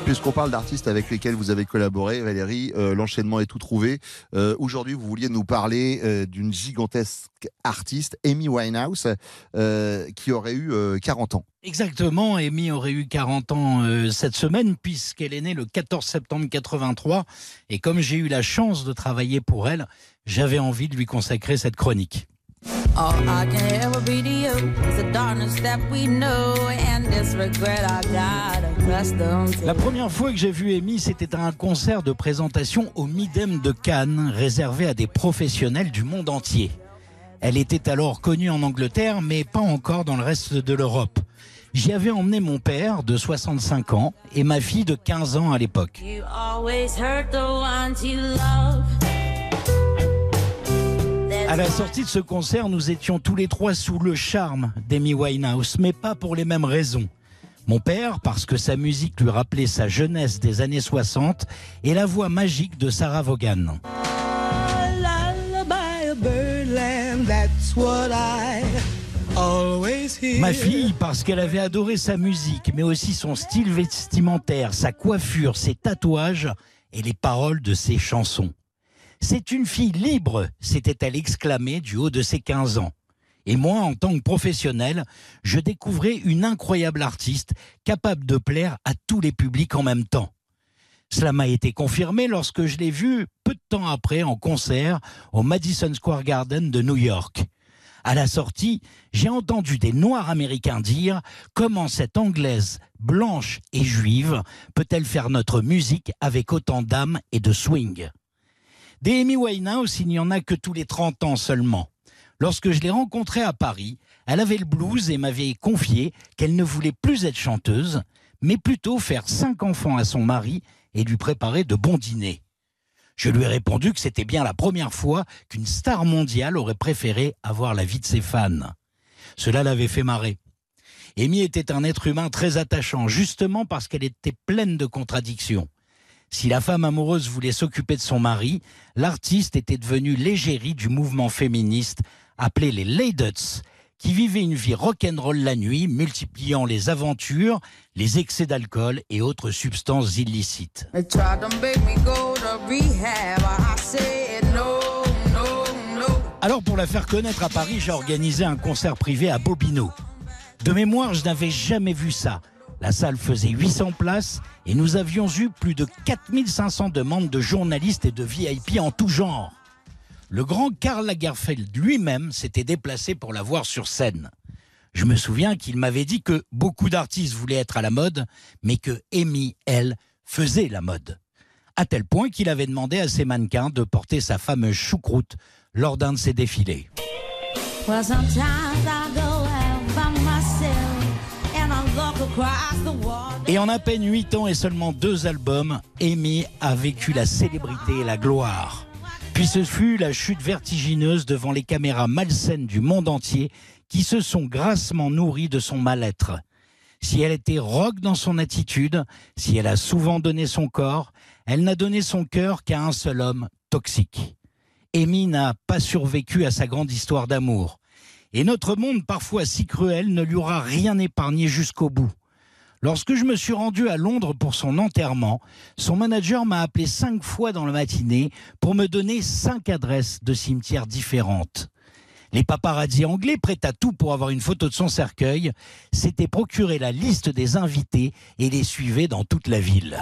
Puisqu'on parle d'artistes avec lesquels vous avez collaboré, Valérie, euh, l'enchaînement est tout trouvé. Euh, Aujourd'hui, vous vouliez nous parler euh, d'une gigantesque artiste, Amy Winehouse, euh, qui aurait eu euh, 40 ans.
Exactement, Amy aurait eu 40 ans euh, cette semaine puisqu'elle est née le 14 septembre 83 et comme j'ai eu la chance de travailler pour elle, j'avais envie de lui consacrer cette chronique.
All I can ever be to you is the darkness that we know and this regret I got accustomed to.
La première fois que j'ai vu Amy, c'était à un concert de présentation au Midem de Cannes, réservé à des professionnels du monde entier. Elle était alors connue en Angleterre, mais pas encore dans le reste de l'Europe. J'y avais emmené mon père de 65 ans et ma fille de 15 ans à l'époque. À la sortie de ce concert, nous étions tous les trois sous le charme d'Amy Winehouse, mais pas pour les mêmes raisons. Mon père, parce que sa musique lui rappelait sa jeunesse des années 60 et la voix magique de Sarah Vaughan. Ma fille, parce qu'elle avait adoré sa musique, mais aussi son style vestimentaire, sa coiffure, ses tatouages et les paroles de ses chansons. C'est une fille libre, s'était-elle exclamée du haut de ses 15 ans. Et moi, en tant que professionnel, je découvrais une incroyable artiste capable de plaire à tous les publics en même temps. Cela m'a été confirmé lorsque je l'ai vue peu de temps après en concert au Madison Square Garden de New York. À la sortie, j'ai entendu des Noirs américains dire comment cette Anglaise blanche et juive peut-elle faire notre musique avec autant d'âme et de swing? Des Amy Winehouse, il n'y en a que tous les 30 ans seulement. Lorsque je l'ai rencontrée à Paris, elle avait le blues et m'avait confié qu'elle ne voulait plus être chanteuse, mais plutôt faire cinq enfants à son mari et lui préparer de bons dîners. Je lui ai répondu que c'était bien la première fois qu'une star mondiale aurait préféré avoir la vie de ses fans. Cela l'avait fait marrer. Amy était un être humain très attachant, justement parce qu'elle était pleine de contradictions. Si la femme amoureuse voulait s'occuper de son mari, l'artiste était devenu l'égérie du mouvement féministe appelé les Laiduts, qui vivaient une vie rock'n'roll la nuit, multipliant les aventures, les excès d'alcool et autres substances illicites. Alors pour la faire connaître à Paris, j'ai organisé un concert privé à Bobino. De mémoire, je n'avais jamais vu ça. La salle faisait 800 places et nous avions eu plus de 4500 demandes de journalistes et de VIP en tout genre. Le grand Karl Lagerfeld lui-même s'était déplacé pour la voir sur scène. Je me souviens qu'il m'avait dit que beaucoup d'artistes voulaient être à la mode, mais que Amy, elle, faisait la mode. à tel point qu'il avait demandé à ses mannequins de porter sa fameuse choucroute lors d'un de ses défilés.
Well.
Et en à peine 8 ans et seulement deux albums, Amy a vécu la célébrité et la gloire. Puis ce fut la chute vertigineuse devant les caméras malsaines du monde entier qui se sont grassement nourries de son mal-être. Si elle était rock dans son attitude, si elle a souvent donné son corps, elle n'a donné son cœur qu'à un seul homme, toxique. Amy n'a pas survécu à sa grande histoire d'amour. Et notre monde, parfois si cruel, ne lui aura rien épargné jusqu'au bout. Lorsque je me suis rendu à Londres pour son enterrement, son manager m'a appelé cinq fois dans la matinée pour me donner cinq adresses de cimetières différentes. Les paparazzis anglais, prêts à tout pour avoir une photo de son cercueil, s'étaient procuré la liste des invités et les suivaient dans toute la ville.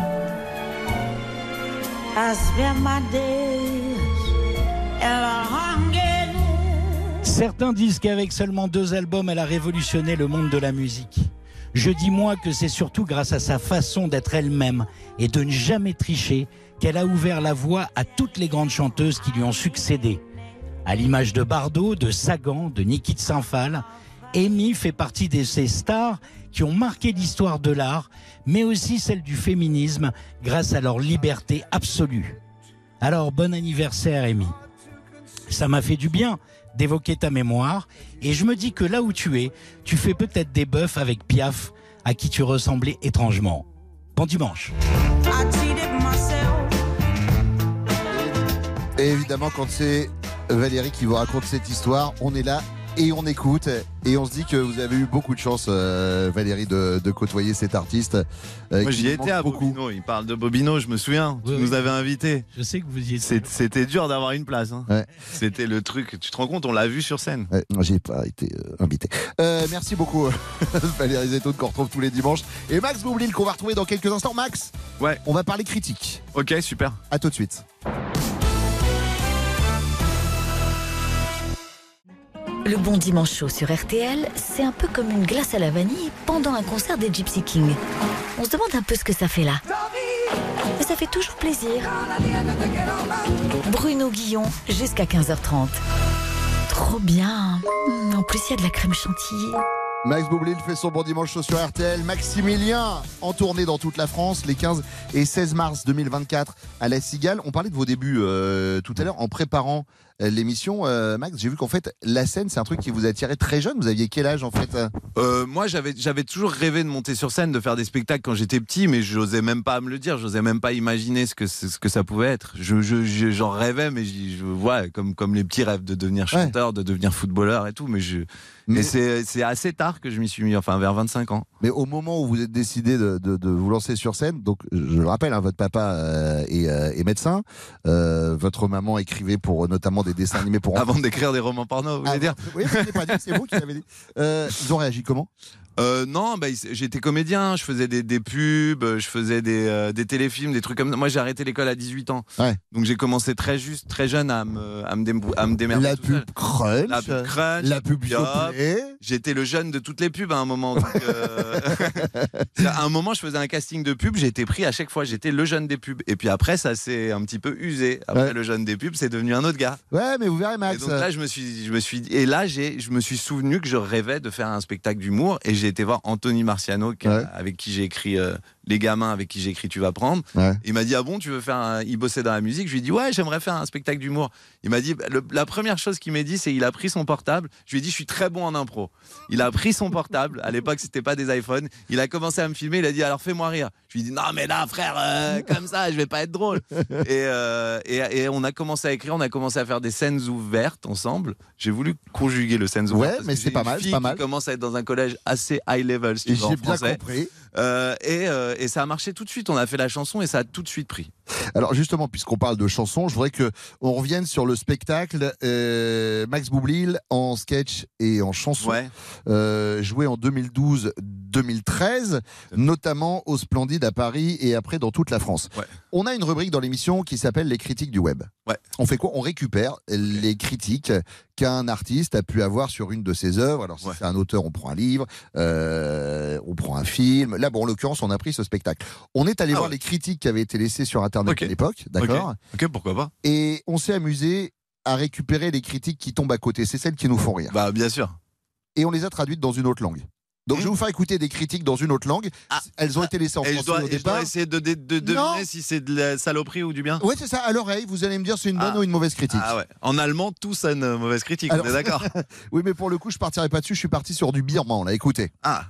Certains disent qu'avec seulement deux albums, elle a révolutionné le monde de la musique. Je dis moi que c'est surtout grâce à sa façon d'être elle-même et de ne jamais tricher qu'elle a ouvert la voie à toutes les grandes chanteuses qui lui ont succédé. À l'image de Bardot, de Sagan, de Niki de Saint-Phal, Amy fait partie de ces stars qui ont marqué l'histoire de l'art, mais aussi celle du féminisme grâce à leur liberté absolue. Alors bon anniversaire Amy. Ça m'a fait du bien d'évoquer ta mémoire et je me dis que là où tu es, tu fais peut-être des bœufs avec Piaf à qui tu ressemblais étrangement. Bon dimanche.
Et évidemment, quand c'est Valérie qui vous raconte cette histoire, on est là et on écoute. Et on se dit que vous avez eu beaucoup de chance, euh, Valérie, de, de côtoyer cet artiste. euh,
Moi j'y étais à
beaucoup.
Bobino, il parle de Bobino, je me souviens, tu
Oui,
nous avais invités.
Je sais que vous y étiez.
C'était dur d'avoir une place. hein.
Ouais.
C'était le truc, tu te rends compte, on l'a vu sur scène.
Ouais, non, j'ai pas été euh, invité. Euh, merci beaucoup, [laughs] Valérie Zetoun, qu'on retrouve tous les dimanches. Et Max Boublil, qu'on va retrouver dans quelques instants. Max,
Ouais,
on va parler critique.
ok, super.
À tout de suite.
Le bon dimanche chaud sur RTL, c'est un peu comme une glace à la vanille pendant un concert des Gypsy Kings. On se demande un peu ce que ça fait là. Ça fait toujours plaisir. Bruno Guillon, jusqu'à 15h30. Trop bien. Hum, En plus, il y a de la crème chantilly.
Max Boublil fait son bon dimanche chaud sur RTL. Maximilien en tournée dans toute la France les 15 et 16 mars 2024 à La Cigale. On parlait de vos débuts euh, tout à l'heure en préparant l'émission. Euh, Max, j'ai vu qu'en fait la scène c'est un truc qui vous attirait très jeune. Vous aviez quel âge en fait
Euh, moi, j'avais, j'avais toujours rêvé de monter sur scène, de faire des spectacles quand j'étais petit, mais j'osais même pas me le dire, j'osais même pas imaginer ce que, ce que ça pouvait être. Je, je- je- j'en rêvais, mais je vois comme, comme les petits rêves de devenir
Ouais.
chanteur, de devenir footballeur et tout, mais je,
Mais-
mais c'est, c'est assez tard que je m'y suis mis, enfin vers 25 ans.
Mais au moment où vous êtes décidé de, de- de vous lancer sur scène, donc je le rappelle, hein, votre papa euh, est, euh, est médecin, euh, votre maman écrivait pour euh, notamment des dessins animés pour enfants.
Avant d'écrire des romans porno, vous voulez
Ah,
dire
Oui, je l'ai pas dit, c'est vous qui l'avez dit. Euh, ils ont réagi comment?
Euh, non, bah, j'étais comédien, je faisais des, des pubs, je faisais des, euh, des téléfilms, des trucs comme ça. Moi, j'ai arrêté l'école à 18 ans.
Ouais.
Donc, j'ai commencé très juste, très jeune à me, à me, démbrou- à me démerder.
La pub Crunch,
La pub Crunch,
la pub.
J'étais le jeune de toutes les pubs à un moment. donc, euh, [laughs] à un moment, je faisais un casting de pub, été pris à chaque fois. J'étais le jeune des pubs. Et puis après, ça s'est un petit peu usé. Après,
Ouais.
le jeune des pubs, c'est devenu un autre gars.
Ouais, mais vous verrez,
Et
Max.
donc là, je me suis, je me suis, et là, j'ai, je me suis souvenu que je rêvais de faire un spectacle d'humour, et j'ai été voir Anthony Marciano, qui-
Ouais.
avec qui j'ai écrit euh, Les gamins, avec qui j'ai écrit Tu vas prendre.
Ouais.
Il m'a dit ah bon, tu veux faire, un... il bossait dans la musique. Je lui ai dit ouais, j'aimerais faire un spectacle d'humour. Il m'a dit bah, le- la première chose qu'il m'a dit, c'est il a pris son portable. Je lui ai dit je suis très bon en impro. Il a pris son portable. À l'époque, c'était pas des iPhones. Il a commencé à me filmer. Il a dit alors fais-moi rire. Je lui ai dit non mais là frère, euh, comme ça, je vais pas être drôle. [laughs] Et, euh, et, et on a commencé à écrire, on a commencé à faire des scènes ouvertes ensemble. J'ai voulu conjuguer le scènes ouvertes.
Ouais, mais c'est pas mal, pas
qui
mal.
commence à être dans un collège assez high level, si
j'ai bien compris.
Euh, et, euh, et ça a marché tout de suite. On a fait la chanson et ça a tout de suite pris.
Alors justement, puisqu'on parle de chansons, je voudrais que on revienne sur le spectacle euh, Max Boublil en sketch et en chanson,
Ouais.
joué en 2012-2013, notamment au Splendide à Paris et après dans toute la France.
Ouais.
On a une rubrique dans l'émission qui s'appelle les critiques du web.
Ouais.
On fait quoi? On récupère les critiques qu'un artiste a pu avoir sur une de ses œuvres. Alors si
Ouais.
c'est un auteur, on prend un livre, euh, on prend un film. Là, bon, en l'occurrence, on a pris ce spectacle. On est allé
Ah
voir les critiques qui avaient été laissées sur Internet à l'époque, d'accord?
Ok, pourquoi pas
Et on s'est amusé à récupérer les critiques qui tombent à côté. C'est celles qui nous font rire.
Bah, bien sûr.
Et on les a traduites dans une autre langue. Donc je vais vous faire écouter des critiques dans une autre langue. Elles ont été laissées en
Et je
français
dois,
au
et je
départ.
dois essayer de, de, de
Non.
deviner si c'est de la saloperie ou du bien
Ouais, c'est ça, à l'oreille, vous allez me dire c'est une bonne
Ah.
ou une mauvaise critique.
Ah ouais. En allemand, tout sonne euh, mauvaise critique,
Alors-
on est d'accord [laughs]
oui, mais pour le coup, je partirai pas dessus, je suis parti sur du birman, là, écoutez.
Ah.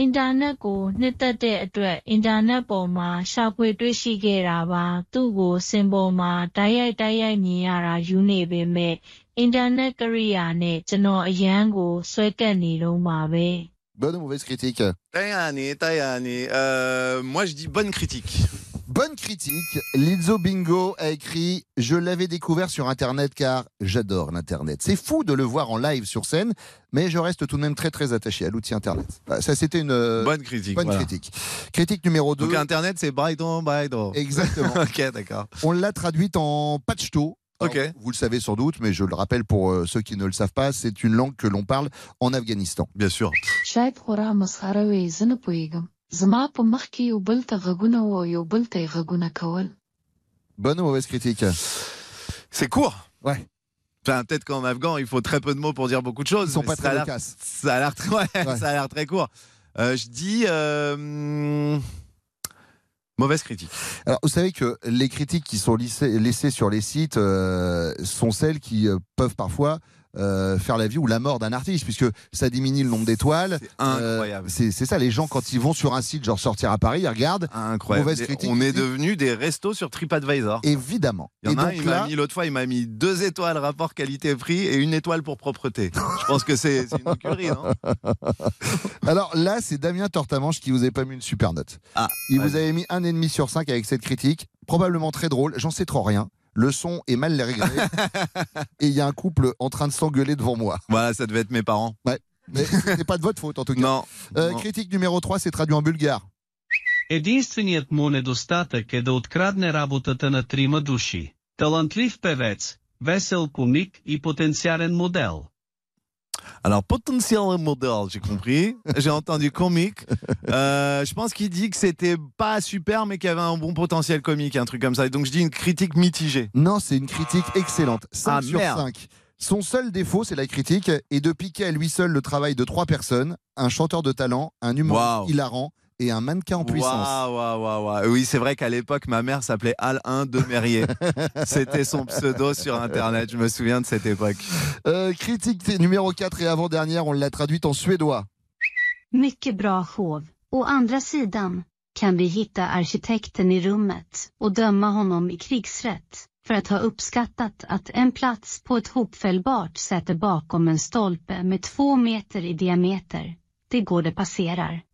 အင်တာနက်ကိုနှစ်သက်တဲ့အတွက်အင်တာနက်ပေါ်မှာရှာဖွေတွေ့ရှိခဲ့တာပါသူ့ကိုစင်ပေါ်မှာတိုက်ရိုက်တိုက်ရိုက်မြင်ရတာယူနေပေမဲ့အင်တာနက်ကိရိယာနဲ့ကျွန်တော်အရန်ကိုဆွဲကပ်နေတော့မှာပဲ
Bonne ou mauvaise critique?
Tayani, Tayani. Euh, moi, je dis bonne critique.
Bonne critique. Lizzo Bingo a écrit Je l'avais découvert sur Internet car j'adore l'Internet. C'est fou de le voir en live sur scène, mais je reste tout de même très très attaché à l'outil Internet. Bah, Ça, c'était une euh,
Bonne critique.
bonne
voilà.
critique. Critique numéro 2.
Donc, Internet, c'est Brighton, Brighton.
Exactement. [laughs]
ok, d'accord.
On l'a traduite en pachto.
Okay.
Vous le savez sans doute, mais je le rappelle pour euh, ceux qui ne le savent pas, c'est une langue que l'on parle en Afghanistan.
Bien sûr.
Bonne ou mauvaise critique?
C'est court.
Ouais.
Enfin, peut-être qu'en afghan, il faut très peu de mots pour dire beaucoup de choses.
Ils sont pas très
ça a l'air très court. Euh, je dis. Euh, mauvaise critique.
Alors, vous savez que les critiques qui sont laissées, sur les sites euh, sont celles qui euh, peuvent parfois euh, faire la vie ou la mort d'un artiste, puisque ça diminue le nombre d'étoiles.
incroyable.
Euh, c'est ça, les gens, quand ils vont sur un site, genre sortir à Paris, ils regardent.
Incroyable.
Mauvaise critique.
On est devenus des restos sur TripAdvisor.
Évidemment.
Il y en
Et
a un,
donc
il m'a
là-
mis l'autre fois, il m'a mis deux étoiles rapport qualité-prix et une étoile pour propreté. Je pense que c'est une écurie, non [laughs]
Alors là, c'est Damien Tortamanche qui vous a pas mis une super note.
Ah,
il vous avait mis un ennemi sur cinq avec cette critique, probablement très drôle. J'en sais trop rien Le son est mal réglé [laughs] et il y a un couple en train de s'engueuler devant moi.
Voilà, ça devait être mes parents.
Ouais. Mais c'est pas de votre faute en tout cas.
Non.
Euh,
Non.
critique numéro 3, c'est traduit en bulgare.
Единственият му недостатък е да открадне работата на трима души. Талантлив певец, весел комик и потенциален модел.
Alors, potentiel model, j'ai compris. J'ai entendu comique. [laughs] Euh, je pense qu'il dit que c'était pas super, mais qu'il y avait un bon potentiel comique, un truc comme ça. Et donc, je dis une critique mitigée.
Non, c'est une critique excellente. 5
Ah,
sur
merde.
5. Son seul défaut, c'est la critique, et de piquer à lui seul le travail de trois personnes, un chanteur de talent, un humoriste
Waouh.
hilarant et un mannequin en puissance.
Waouh, waouh, waouh. Oui, c'est vrai qu'à l'époque, ma mère s'appelait Al 1 de Mérier. [laughs] C'était son pseudo sur Internet. Je me souviens de cette époque.
Euh, critique numéro 4 et avant-dernière, on l'a traduite en suédois.
Mycket bra hov. Å andra sidan kan vi hitta arkitekten i rummet och döma honom i krigsrätt för att ha uppskattat att en plats på ett hopfällbart säte bakom en stolpe med två meter i diameter, det går det passerar.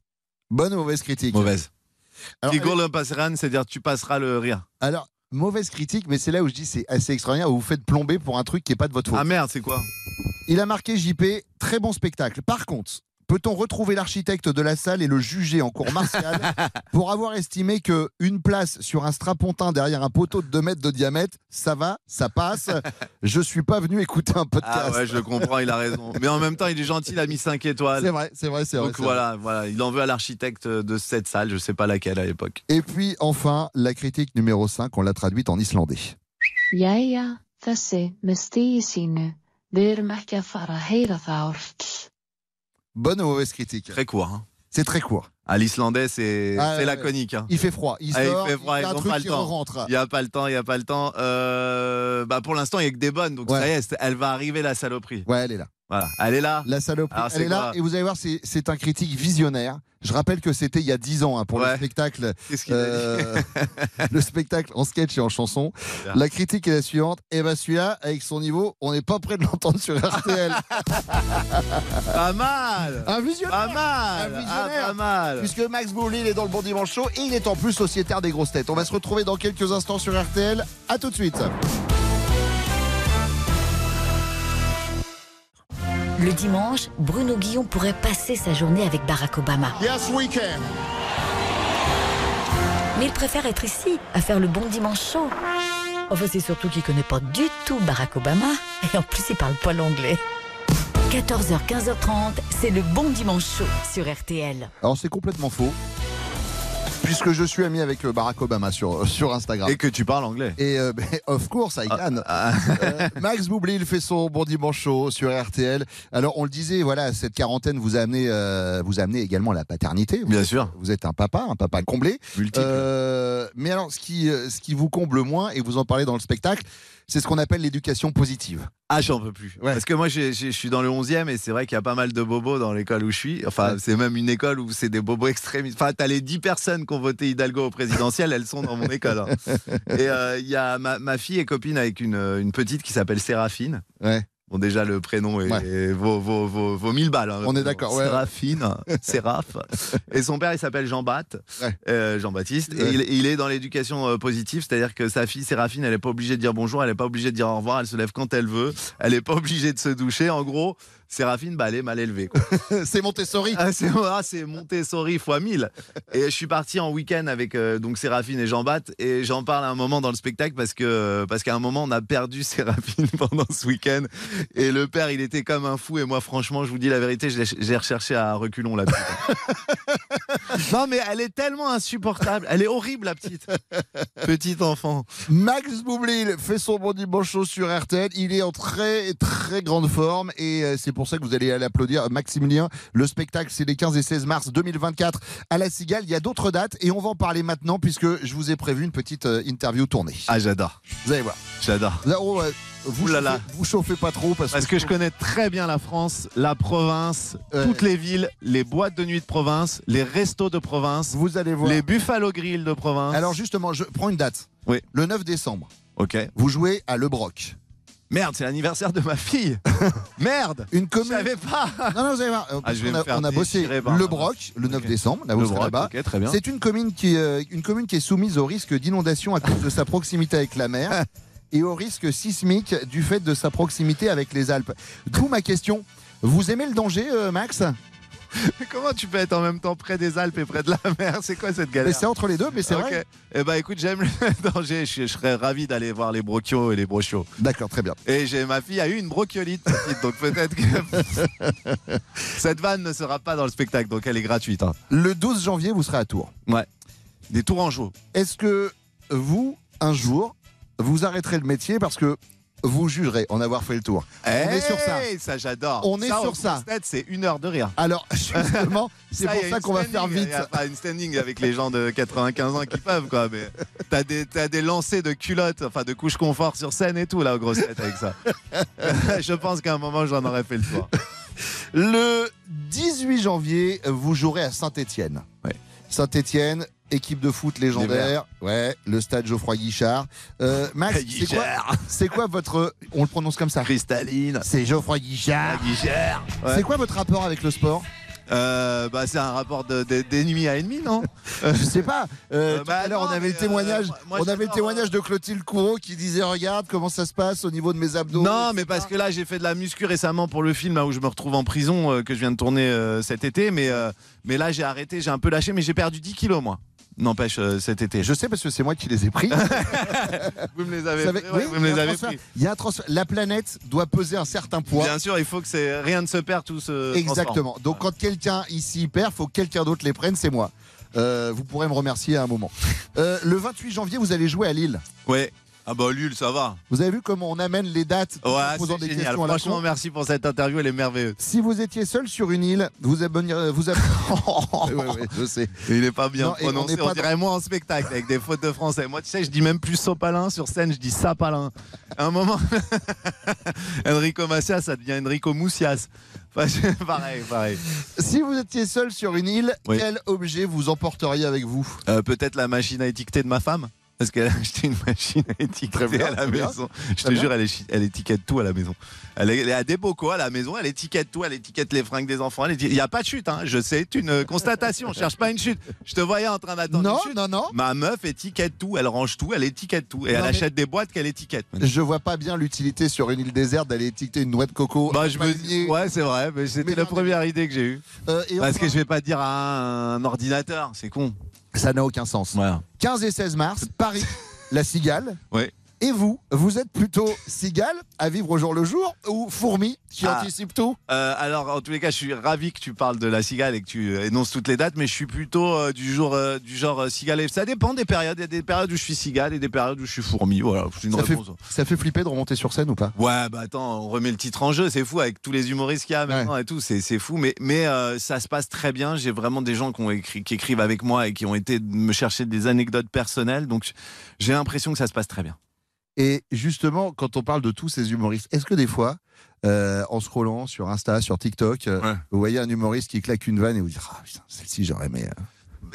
Bonne ou mauvaise critique
Mauvaise.
Alors,
Igor le passeran, c'est-à-dire tu passeras le rire.
Alors, mauvaise critique, mais c'est là où je dis c'est assez extraordinaire, où vous faites plomber pour un truc qui n'est pas de votre faute.
Ah merde, c'est quoi?
Il a marqué JP, très bon spectacle. Par contre, peut-on retrouver l'architecte de la salle et le juger en cours martial [laughs] pour avoir estimé que une place sur un strapontin derrière un poteau de 2 mètres de diamètre, ça va, ça passe Je suis pas venu écouter un podcast.
Ah ouais, je le comprends, il a raison. Mais en même temps, il est gentil, il a mis 5 étoiles.
C'est vrai, c'est vrai, c'est vrai.
Donc
vrai.
voilà, voilà, il en veut à l'architecte de cette salle, je sais pas laquelle à l'époque.
Et puis enfin, la critique numéro 5, on l'a traduite en islandais.
Jæja, þessi með stigi sínu, við erum ekki að fara að heyra það orð.
Bonne ou mauvaise critique
Très court. hein.
C'est très court.
À l'islandais, c'est
Ah,
laconique. hein.
Il fait froid, il
Ah,
sort,
fait froid,
il
ils ont
truc
pas le temps. Il n'y a pas le temps, il n'y a pas le temps. Euh, bah pour l'instant, il n'y a que des bonnes, donc
Ouais.
ça y est, elle va arriver la saloperie.
Ouais, elle est là.
Voilà, elle est là.
La saloperie,
Alors,
elle est là. Et vous allez voir, c'est un critique visionnaire. Je rappelle que c'était il y a 10 ans hein, pour le spectacle. [laughs]
Qu'est-ce qu'il a
euh, [laughs] le spectacle en sketch et en chanson.
Bien.
La critique est la suivante. Et ben celui-là, avec son niveau, on n'est pas prêt de l'entendre sur RTL. [laughs]
Pas mal
un visionnaire
Pas
Un
mal
visionnaire.
Ah, pas mal
Puisque Max Boublil est dans le Bon Dimanche Show et il est en plus sociétaire des grosses têtes. On va se retrouver dans quelques instants sur RTL. À tout de suite.
Le dimanche, Bruno Guillon pourrait passer sa journée avec Barack Obama.
Yes, we can.
Mais il préfère être ici, à faire le bon dimanche chaud. Enfin, c'est surtout qu'il connaît pas du tout Barack Obama. Et en plus, il parle pas l'anglais. 14h, 15h30, c'est le bon dimanche chaud sur RTL.
Alors c'est complètement faux. Puisque je suis ami avec euh, Barack Obama sur, sur Instagram.
Et que tu parles anglais.
Et euh, ben, [laughs] of course, I can. Euh, Max Boublil fait son bon dimanche chaud sur RTL. Alors, on le disait, voilà, cette quarantaine vous a amené, euh, vous a amené également la paternité. Vous
Bien
êtes-
sûr.
Vous êtes un papa, un papa comblé.
Multiple.
Euh, mais alors, ce qui, euh, ce qui vous comble moins, et vous en parlez dans le spectacle, c'est ce qu'on appelle l'éducation positive.
Ah, j'en peux plus. Parce que moi, je suis dans le 11e et c'est vrai qu'il y a pas mal de bobos dans l'école où je suis. Enfin, c'est même une école où c'est des bobos extrémistes. Enfin, t'as les 10 personnes qui ont voté Hidalgo au présidentiel, elles sont dans mon école. hein. [laughs] Et euh, il y a ma, ma fille est copine avec une, une petite qui s'appelle Séraphine.
Ouais.
Bon, déjà, le prénom est, vaut, vaut, vaut, vaut 1000 balles. hein,
On est d'accord, ouais.
Séraphine, [laughs] Séraph. Et son père, il s'appelle Jean-Bapt, euh, Jean-Baptiste. Et
Ouais.
il, il est dans l'éducation euh, positive, c'est-à-dire que sa fille, Séraphine, elle n'est pas obligée de dire bonjour, elle n'est pas obligée de dire au revoir, elle se lève quand elle veut, elle n'est pas obligée de se doucher. En gros, Séraphine, bah, elle est mal élevée. [laughs]
c'est Montessori.
Ah, c'est ah, c'est Montessori fois 1000. Et je suis parti en week-end avec euh, donc Séraphine et Jean Bapt et j'en parle à un moment dans le spectacle parce que parce qu'à un moment on a perdu [laughs] Séraphine pendant ce week-end et le père il était comme un fou et moi franchement je vous dis la vérité j'ai recherché à reculons petite. [laughs] [laughs] non mais elle est tellement insupportable, elle est horrible la petite [laughs] petite enfant.
Max Boublil fait son bon dimanche chaud sur RTL. Il est en très très grande forme et euh, c'est pour ça que vous allez aller applaudir Maximilien. Le spectacle, c'est les 15 et 16 mars 2024 à La Cigale. Il y a d'autres dates et on va en parler maintenant puisque je vous ai prévu une petite euh, interview tournée.
Ah j'adore.
Vous allez voir.
J'adore.
Vous,
Ouh là là.
chauffez, vous chauffez pas trop parce,
Parce que je connais très bien la France, la province, toutes les villes, les boîtes de nuit de province, les restos de province.
Vous allez voir.
Les Buffalo Grill de province.
Alors justement, je prends une date.
Oui.
Le 9 décembre.
Ok.
Vous jouez à Le Broc.
Merde, c'est l'anniversaire de ma fille. [laughs] Merde.
Une commune.
Je savais pas.
Non, non, vous allez voir. euh, parce
je vais
qu'on
me
a,
faire
on a bossé
par
Le Broc le 9
Ok.
décembre. Là, vous serez là-bas.
ok, très bien.
C'est une commune qui, euh, une commune qui est soumise au risque d'inondation à cause de sa proximité avec la mer [laughs] et au risque sismique du fait de sa proximité avec les Alpes. D'où ma question. Vous aimez le danger, euh, Max? [laughs]
Comment tu peux être en même temps près des Alpes et près de la mer? C'est quoi cette galère?
C'est entre les deux, mais c'est vrai.
Eh ben écoute, j'aime le [laughs] danger. Je, je serais ravi d'aller voir les brochios et les brochios.
D'accord, très bien.
Et j'ai ma fille a eu une brochiolite, donc peut-être que [laughs] cette vanne ne sera pas dans le spectacle, donc elle est gratuite. hein.
Le 12 janvier, vous serez à Tours.
Ouais. Des Tourangeaux.
Est-ce que vous, un jour, vous arrêterez le métier parce que vous jugerez en avoir fait le tour On est sur ça.
Ça j'adore.
On est
Ça,
sur ça.
C'est une heure de rire.
Alors, [laughs] justement, c'est pour ça qu'on va faire vite.
Il a pas une standing avec les gens de 95 ans qui peuvent, quoi. Mais t'as des, des lancers de culottes, enfin de couches confort sur scène et tout, là, aux grosses têtes avec ça. [laughs] Je pense qu'à un moment, j'en aurais fait le tour.
Le 18 janvier, vous jouerez à Saint-Étienne. Saint-Étienne, équipe de foot légendaire. Ouais, le stade Geoffroy Guichard. Euh, Max, c'est quoi, [laughs] c'est quoi votre. On le prononce comme ça
Cristalline.
C'est Geoffroy Guichard.
Guichard. Ouais.
C'est quoi votre rapport avec le sport?
Euh, bah, c'est un rapport de- de- d'ennemi à ennemi, non? [laughs]
Je sais pas. Euh,
Euh,
tout
bah,
à l'heure,
non,
on avait le témoignage.
moi,
on avait le témoignage de Clotilde Courreau qui disait regarde comment ça se passe au niveau de mes abdos.
Non, mais parce que là, j'ai fait de la muscu récemment pour le film là, où je me retrouve en prison que je viens de tourner cet été. Mais, mais là, j'ai arrêté, j'ai un peu lâché, mais j'ai perdu 10 kilos, moi. N'empêche, euh, cet été.
Je sais parce que c'est moi qui les ai pris. [laughs]
Vous me les avez pris,
oui,
vous me
il y
les avez pris.
Il y a un transfert. La planète doit peser un certain poids.
Bien sûr, il faut que c'est rien ne se perd, tout se
Exactement. Donc quand quelqu'un ici perd, faut que quelqu'un d'autre les prenne, c'est moi. Euh, vous pourrez me remercier à un moment. Euh, le 28 janvier, vous allez jouer à Lille.
Ouais. Ah bah Lul, ça va.
Vous avez vu comment on amène les dates tout en
Ouais,
posant des
génial.
questions à la
Franchement,
con
merci pour cette interview, elle est merveilleuse.
Si vous étiez seul sur une île, vous abonneriez. Vous ab- [laughs] Ouais, ouais, ouais, je sais.
Il n'est pas bien
Non, on
prononcé. On,
pas
dirait moi en spectacle avec des fautes de français. Moi, tu sais, je dis même plus sopalin sur scène, je dis sapalin. À un moment, [laughs] Enrico Macias, ça devient Enrico Moussias. [laughs] Pareil, pareil.
Si vous étiez seul sur une île,
Oui.
quel objet vous emporteriez avec vous?
Euh, Peut-être la machine à étiqueter de ma femme parce qu'elle a acheté une machine à étiqueter
bien,
à la
bien.
maison. Je te jure, elle, elle étiquette tout à la maison. Elle, est- elle a des bocaux à la maison, elle étiquette tout, elle étiquette les fringues des enfants. Il n'y a pas de chute, hein. je sais, c'est une euh, constatation. Je cherche pas une chute. Je te voyais en train d'attendre.
Non,
une chute.
non, non.
Ma meuf étiquette tout, elle range tout, elle étiquette tout. Et
Non,
elle achète des boîtes qu'elle étiquette.
Je vois pas bien l'utilité sur une île déserte d'aller étiqueter une noix de coco.
Bah, je me. Ouais, c'est vrai, mais c'était la première idée que j'ai eue.
Euh, et
Parce
enfin-
que je vais pas dire à un ordinateur, c'est con.
Ça n'a aucun sens.
Voilà.
15 et 16 mars, Paris, la Cigale.
Ouais.
Et vous, vous êtes plutôt cigale à vivre au jour le jour ou fourmi qui
Ah.
anticipe tout
Euh, alors, en tous les cas, je suis ravi que tu parles de la cigale et que tu euh, énonces toutes les dates, mais je suis plutôt euh, du, jour, euh, du genre cigale. Et ça dépend des périodes. Il y a des périodes où je suis cigale et des périodes où je suis fourmi. Voilà, c'est une
ça fait,
réponse.
ça fait flipper de remonter sur scène ou pas?
Ouais, bah attends, on remet le titre en jeu, c'est fou avec tous les humoristes qu'il y a maintenant et tout, c'est c'est fou, mais, mais ça se passe très bien. J'ai vraiment des gens qui, ont écrit, qui écrivent avec moi et qui ont été me chercher des anecdotes personnelles, donc j'ai l'impression que ça se passe très bien.
Et justement, quand on parle de tous ces humoristes, est-ce que des fois, euh, en scrollant sur Insta, sur TikTok, euh, vous voyez un humoriste qui claque une vanne et vous dites Ah putain, celle-ci j'aurais aimé.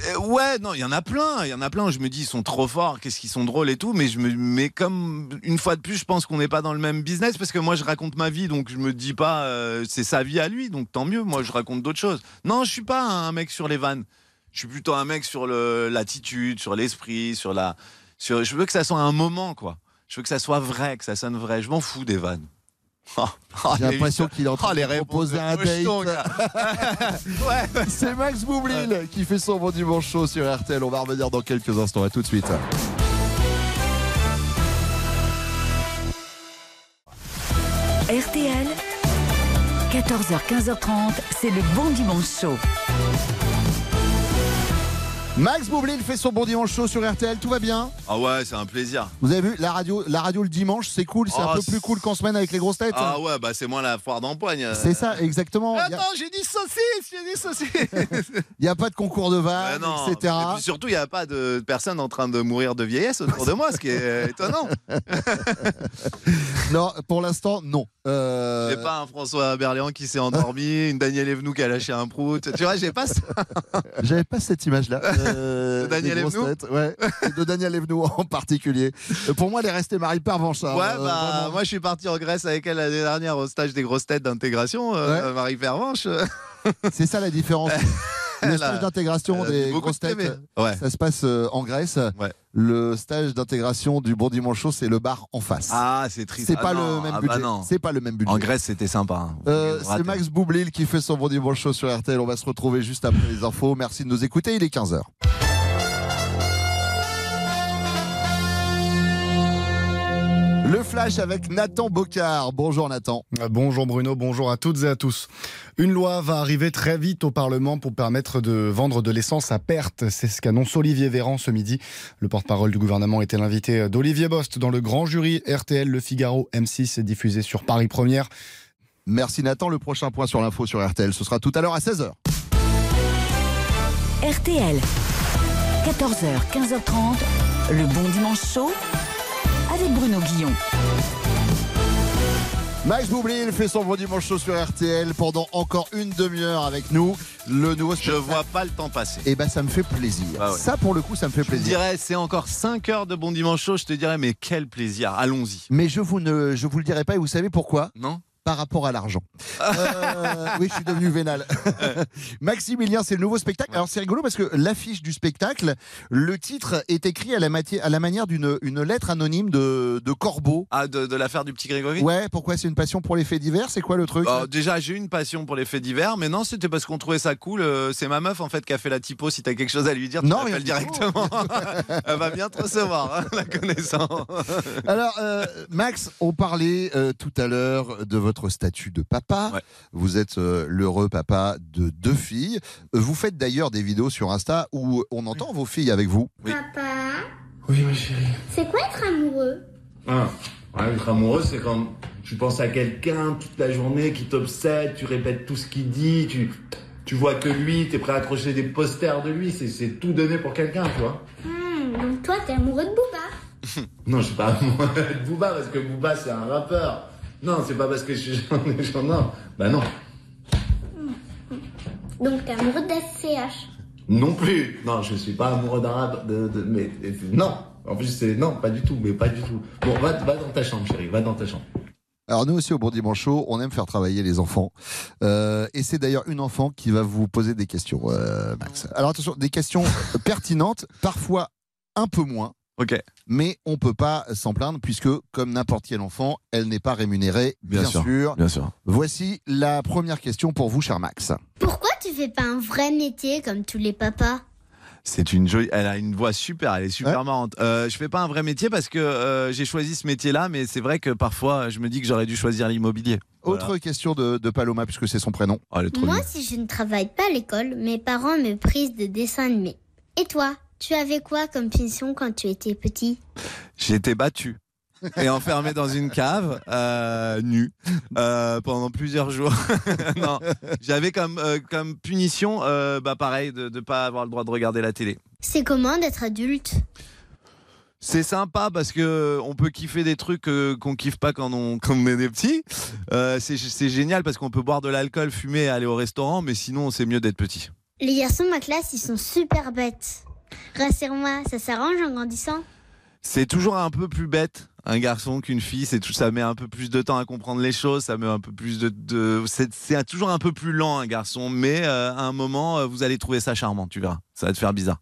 Euh,
ouais, non, il y en a plein, il y en a plein. Je me dis, ils sont trop forts, qu'est-ce qu'ils sont drôles et tout, mais je me, mais comme une fois de plus, je pense qu'on n'est pas dans le même business parce que moi, je raconte ma vie, donc je me dis pas, euh, c'est sa vie à lui, donc tant mieux. Moi, je raconte d'autres choses. Non, je suis pas un mec sur les vannes. Je suis plutôt un mec sur l'attitude, sur l'esprit, sur la, sur. Je veux que ça soit un moment, quoi. Je veux que ça soit vrai, que ça sonne vrai. Je m'en fous des vannes. Oh, oh,
J'ai l'impression qu'il est en train
oh, les
de
réponses
proposer un date. [laughs] C'est Max Boublil qui fait son bon dimanche chaud sur RTL. On va revenir dans quelques instants. À tout de suite.
RTL, 14h, 15h30, c'est le bon dimanche chaud.
Max Boublil fait son bon dimanche chaud sur RTL. Tout va bien
Ah ouais, c'est un plaisir.
Vous avez vu la radio, la radio le dimanche, c'est cool. C'est un
Oh,
peu plus cool qu'en semaine avec les grosses têtes.
Ah ouais, bah c'est moins la foire d'empoigne. euh.
C'est ça, exactement. Y a-
Attends, j'ai dit saucisse, j'ai dit saucisse. [laughs]
Il n'y a pas de concours de vannes,
non.
etc.
Et puis surtout, il n'y a pas de personne en train de mourir de vieillesse autour de moi, ce qui est [laughs] étonnant. [laughs]
Non, pour l'instant, non. Euh,
J'ai pas un François Berléand qui s'est endormi, une Daniel Evenou qui a lâché un prout. Tu vois, j'ai pas ça.
J'avais pas cette image-là. Euh,
De Daniel Evenou
ouais, de Daniel Evenou en particulier. Euh, Pour moi, elle est restée Marie Pervenche. hein,
Ouais,
euh,
bah, moi je suis parti en Grèce avec elle l'année dernière au stage des grosses têtes d'intégration, Marie Pervenche.
C'est ça la différence. [laughs] Le [laughs] stage d'intégration
dit
des grosses
de
têtes,
Ouais.
ça se passe euh, en Grèce. Le stage d'intégration du Bon Dimanche Chaud, c'est le bar en face.
Ah, c'est triste.
C'est
Ah
pas
non,
le même
ah bah
budget.
non.
c'est pas le même budget.
En Grèce, c'était sympa. hein.
Euh, c'est Max Boublil qui fait son Bon Dimanche Chaud sur RTL. On va se retrouver juste après les infos. Merci de nous écouter. Il est 15h. Le flash avec Nathan Bocard. Bonjour Nathan.
Bonjour Bruno, bonjour à toutes et à tous. Une loi va arriver très vite au Parlement pour permettre de vendre de l'essence à perte. C'est ce qu'annonce Olivier Véran ce midi. Le porte-parole du gouvernement était l'invité d'Olivier Bost dans le grand jury RTL Le Figaro M6 diffusé sur Paris Première.
Merci Nathan. Le prochain point sur l'info sur RTL, ce sera tout à l'heure à 16h.
RTL, 14h, 15h30, le bon dimanche chaud avec Bruno Guillon.
Max Boublil fait son Bon Dimanche Chaud sur RTL pendant encore une demi-heure avec nous. Le nouveau
Je vois pas le temps passer.
Et ben ça me fait plaisir.
Ah ouais.
Ça pour le coup, ça me fait
Je
plaisir.
dirais, c'est encore 5 heures de bon dimanche chaud, je te dirais, mais quel plaisir, allons-y.
Mais je vous ne, je vous le dirai pas et vous savez pourquoi?
Non?
Par rapport à l'argent. [laughs] Euh, oui, je suis devenu vénal. Maximilien, c'est le nouveau spectacle. Alors c'est rigolo parce que l'affiche du spectacle, le titre est écrit à la, à la manière d'une une lettre anonyme de, de Corbeau.
Ah, de, de l'affaire du petit Grégory?
Ouais, pourquoi c'est une passion pour les faits divers? C'est quoi le truc?
Oh, déjà, j'ai une passion pour les faits divers, mais non, c'était parce qu'on trouvait ça cool. Euh, c'est ma meuf en fait qui a fait la typo. Si t'as quelque chose à lui dire, tu
Non,
directement. [laughs] Elle va bien te recevoir, hein, la connaissant.
Alors, euh, Max, on parlait euh, tout à l'heure de votre statut de papa. Vous êtes euh, l'heureux papa de deux filles. Euh, Vous faites d'ailleurs des vidéos sur Insta où on entend vos filles avec vous.
Papa,
Oui, ma chérie.
c'est quoi être amoureux?
Ah, ouais, être amoureux, c'est quand tu penses à quelqu'un toute la journée qui t'obsède, tu répètes tout ce qu'il dit, tu, tu vois que lui, t'es prêt à accrocher des posters de lui, c'est, c'est tout donné pour quelqu'un, tu vois.
Hmm, Donc toi, t'es amoureux de Booba? [laughs]
Non, je suis pas amoureux de Booba parce que Booba c'est un rappeur. Non, c'est pas parce que je suis genre, non. Bah non.
Donc t'es amoureux de SCH
Non plus. Non, je suis pas amoureux d'un rap. De, de- mais non. En plus, c'est non, pas du tout. Mais pas du tout. Bon, va, va dans ta chambre, chérie. Va dans ta chambre.
Alors nous aussi au Bon Dimanche on aime faire travailler les enfants. Euh, et c'est d'ailleurs une enfant qui va vous poser des questions, euh, Max. Alors attention, des questions [laughs] pertinentes, parfois un peu moins.
Ok.
Mais on peut pas s'en plaindre puisque, comme n'importe quel enfant, elle n'est pas rémunérée, bien,
Bien sûr,
sûr.
bien sûr.
Voici la première question pour vous, cher Max.
Pourquoi tu fais pas un vrai métier comme tous les papas?
C'est une jolie. Elle a une voix super. Elle est super marrante. Euh, je fais pas un vrai métier parce que euh, j'ai choisi ce métier-là, mais c'est vrai que parfois je me dis que j'aurais dû choisir l'immobilier.
Autre question de, de Paloma, puisque c'est son prénom.
Oh, elle est trop
Moi, si je ne travaille pas à l'école, mes parents me prisent de dessins animés. Et toi, tu avais quoi comme punition quand tu étais petit?
J'ai été battu et enfermé dans une cave, euh, nu, euh, pendant plusieurs jours. [laughs] non, j'avais comme, euh, comme punition, euh, bah pareil, de ne pas avoir le droit de regarder la télé.
C'est comment d'être adulte?
C'est sympa parce que on peut kiffer des trucs qu'on kiffe pas quand on, quand on est des petits. C'est c'est génial parce qu'on peut boire de l'alcool, fumer, aller au restaurant, mais sinon c'est mieux d'être petit.
Les garçons de ma classe, ils sont super bêtes. Rassure-moi, ça s'arrange en grandissant?
C'est toujours un peu plus bête un garçon qu'une fille. C'est tout, ça met un peu plus de temps à comprendre les choses, ça met un peu plus de, de- c'est c'est toujours un peu plus lent un garçon, mais euh, à un moment euh, vous allez trouver ça charmant, tu verras. Ça va te faire bizarre.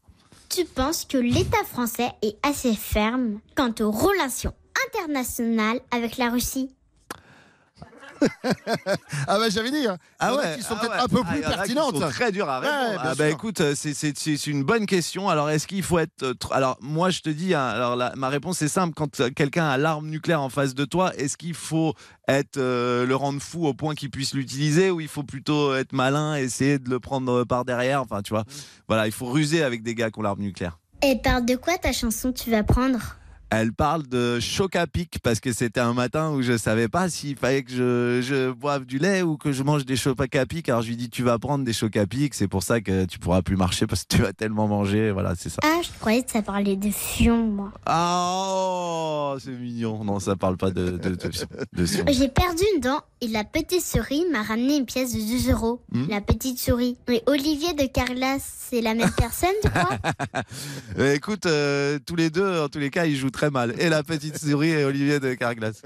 Tu penses que l'État français est assez ferme quant aux relations internationales avec la Russie?
Ah bah j'avais dit. hein. Il y en a qui sont
ah
peut-être
ouais.
un peu
Ah,
plus
qui
pertinentes.
sont très dur à répondre.
Ouais,
ah bah
sûr.
écoute, euh, c'est- c'est c'est une bonne question. Alors est-ce qu'il faut être euh, tr- Alors moi je te dis, hein, alors la- ma réponse est simple. Quand euh, quelqu'un a l'arme nucléaire en face de toi, est-ce qu'il faut être euh, le rendre fou au point qu'il puisse l'utiliser ou il faut plutôt être malin, essayer de le prendre par derrière? Enfin tu vois, voilà, il faut ruser avec des gars qui ont l'arme nucléaire.
Et parle de quoi ta chanson tu vas prendre?
Elle parle de choc à pic parce que c'était un matin où je savais pas s'il fallait que je, je boive du lait ou que je mange des chocs à pic. Alors je lui dis tu vas prendre des chocs à pic, c'est pour ça que tu pourras plus marcher parce que tu vas tellement manger. Voilà, c'est ça.
Ah, je croyais que ça parlait de fion, moi.
Ah, oh, c'est mignon. Non, ça parle pas de, de, de, de Sion. [laughs]
J'ai perdu une dent et la petite souris m'a ramené une pièce de 2 euros.
Hmm?
La petite souris. Mais Olivier de Carglass, c'est la même [laughs] personne, tu crois [laughs]
Écoute, euh, tous les deux, en tous les cas, ils jouent très mal. Et la petite souris et Olivier de Carglass.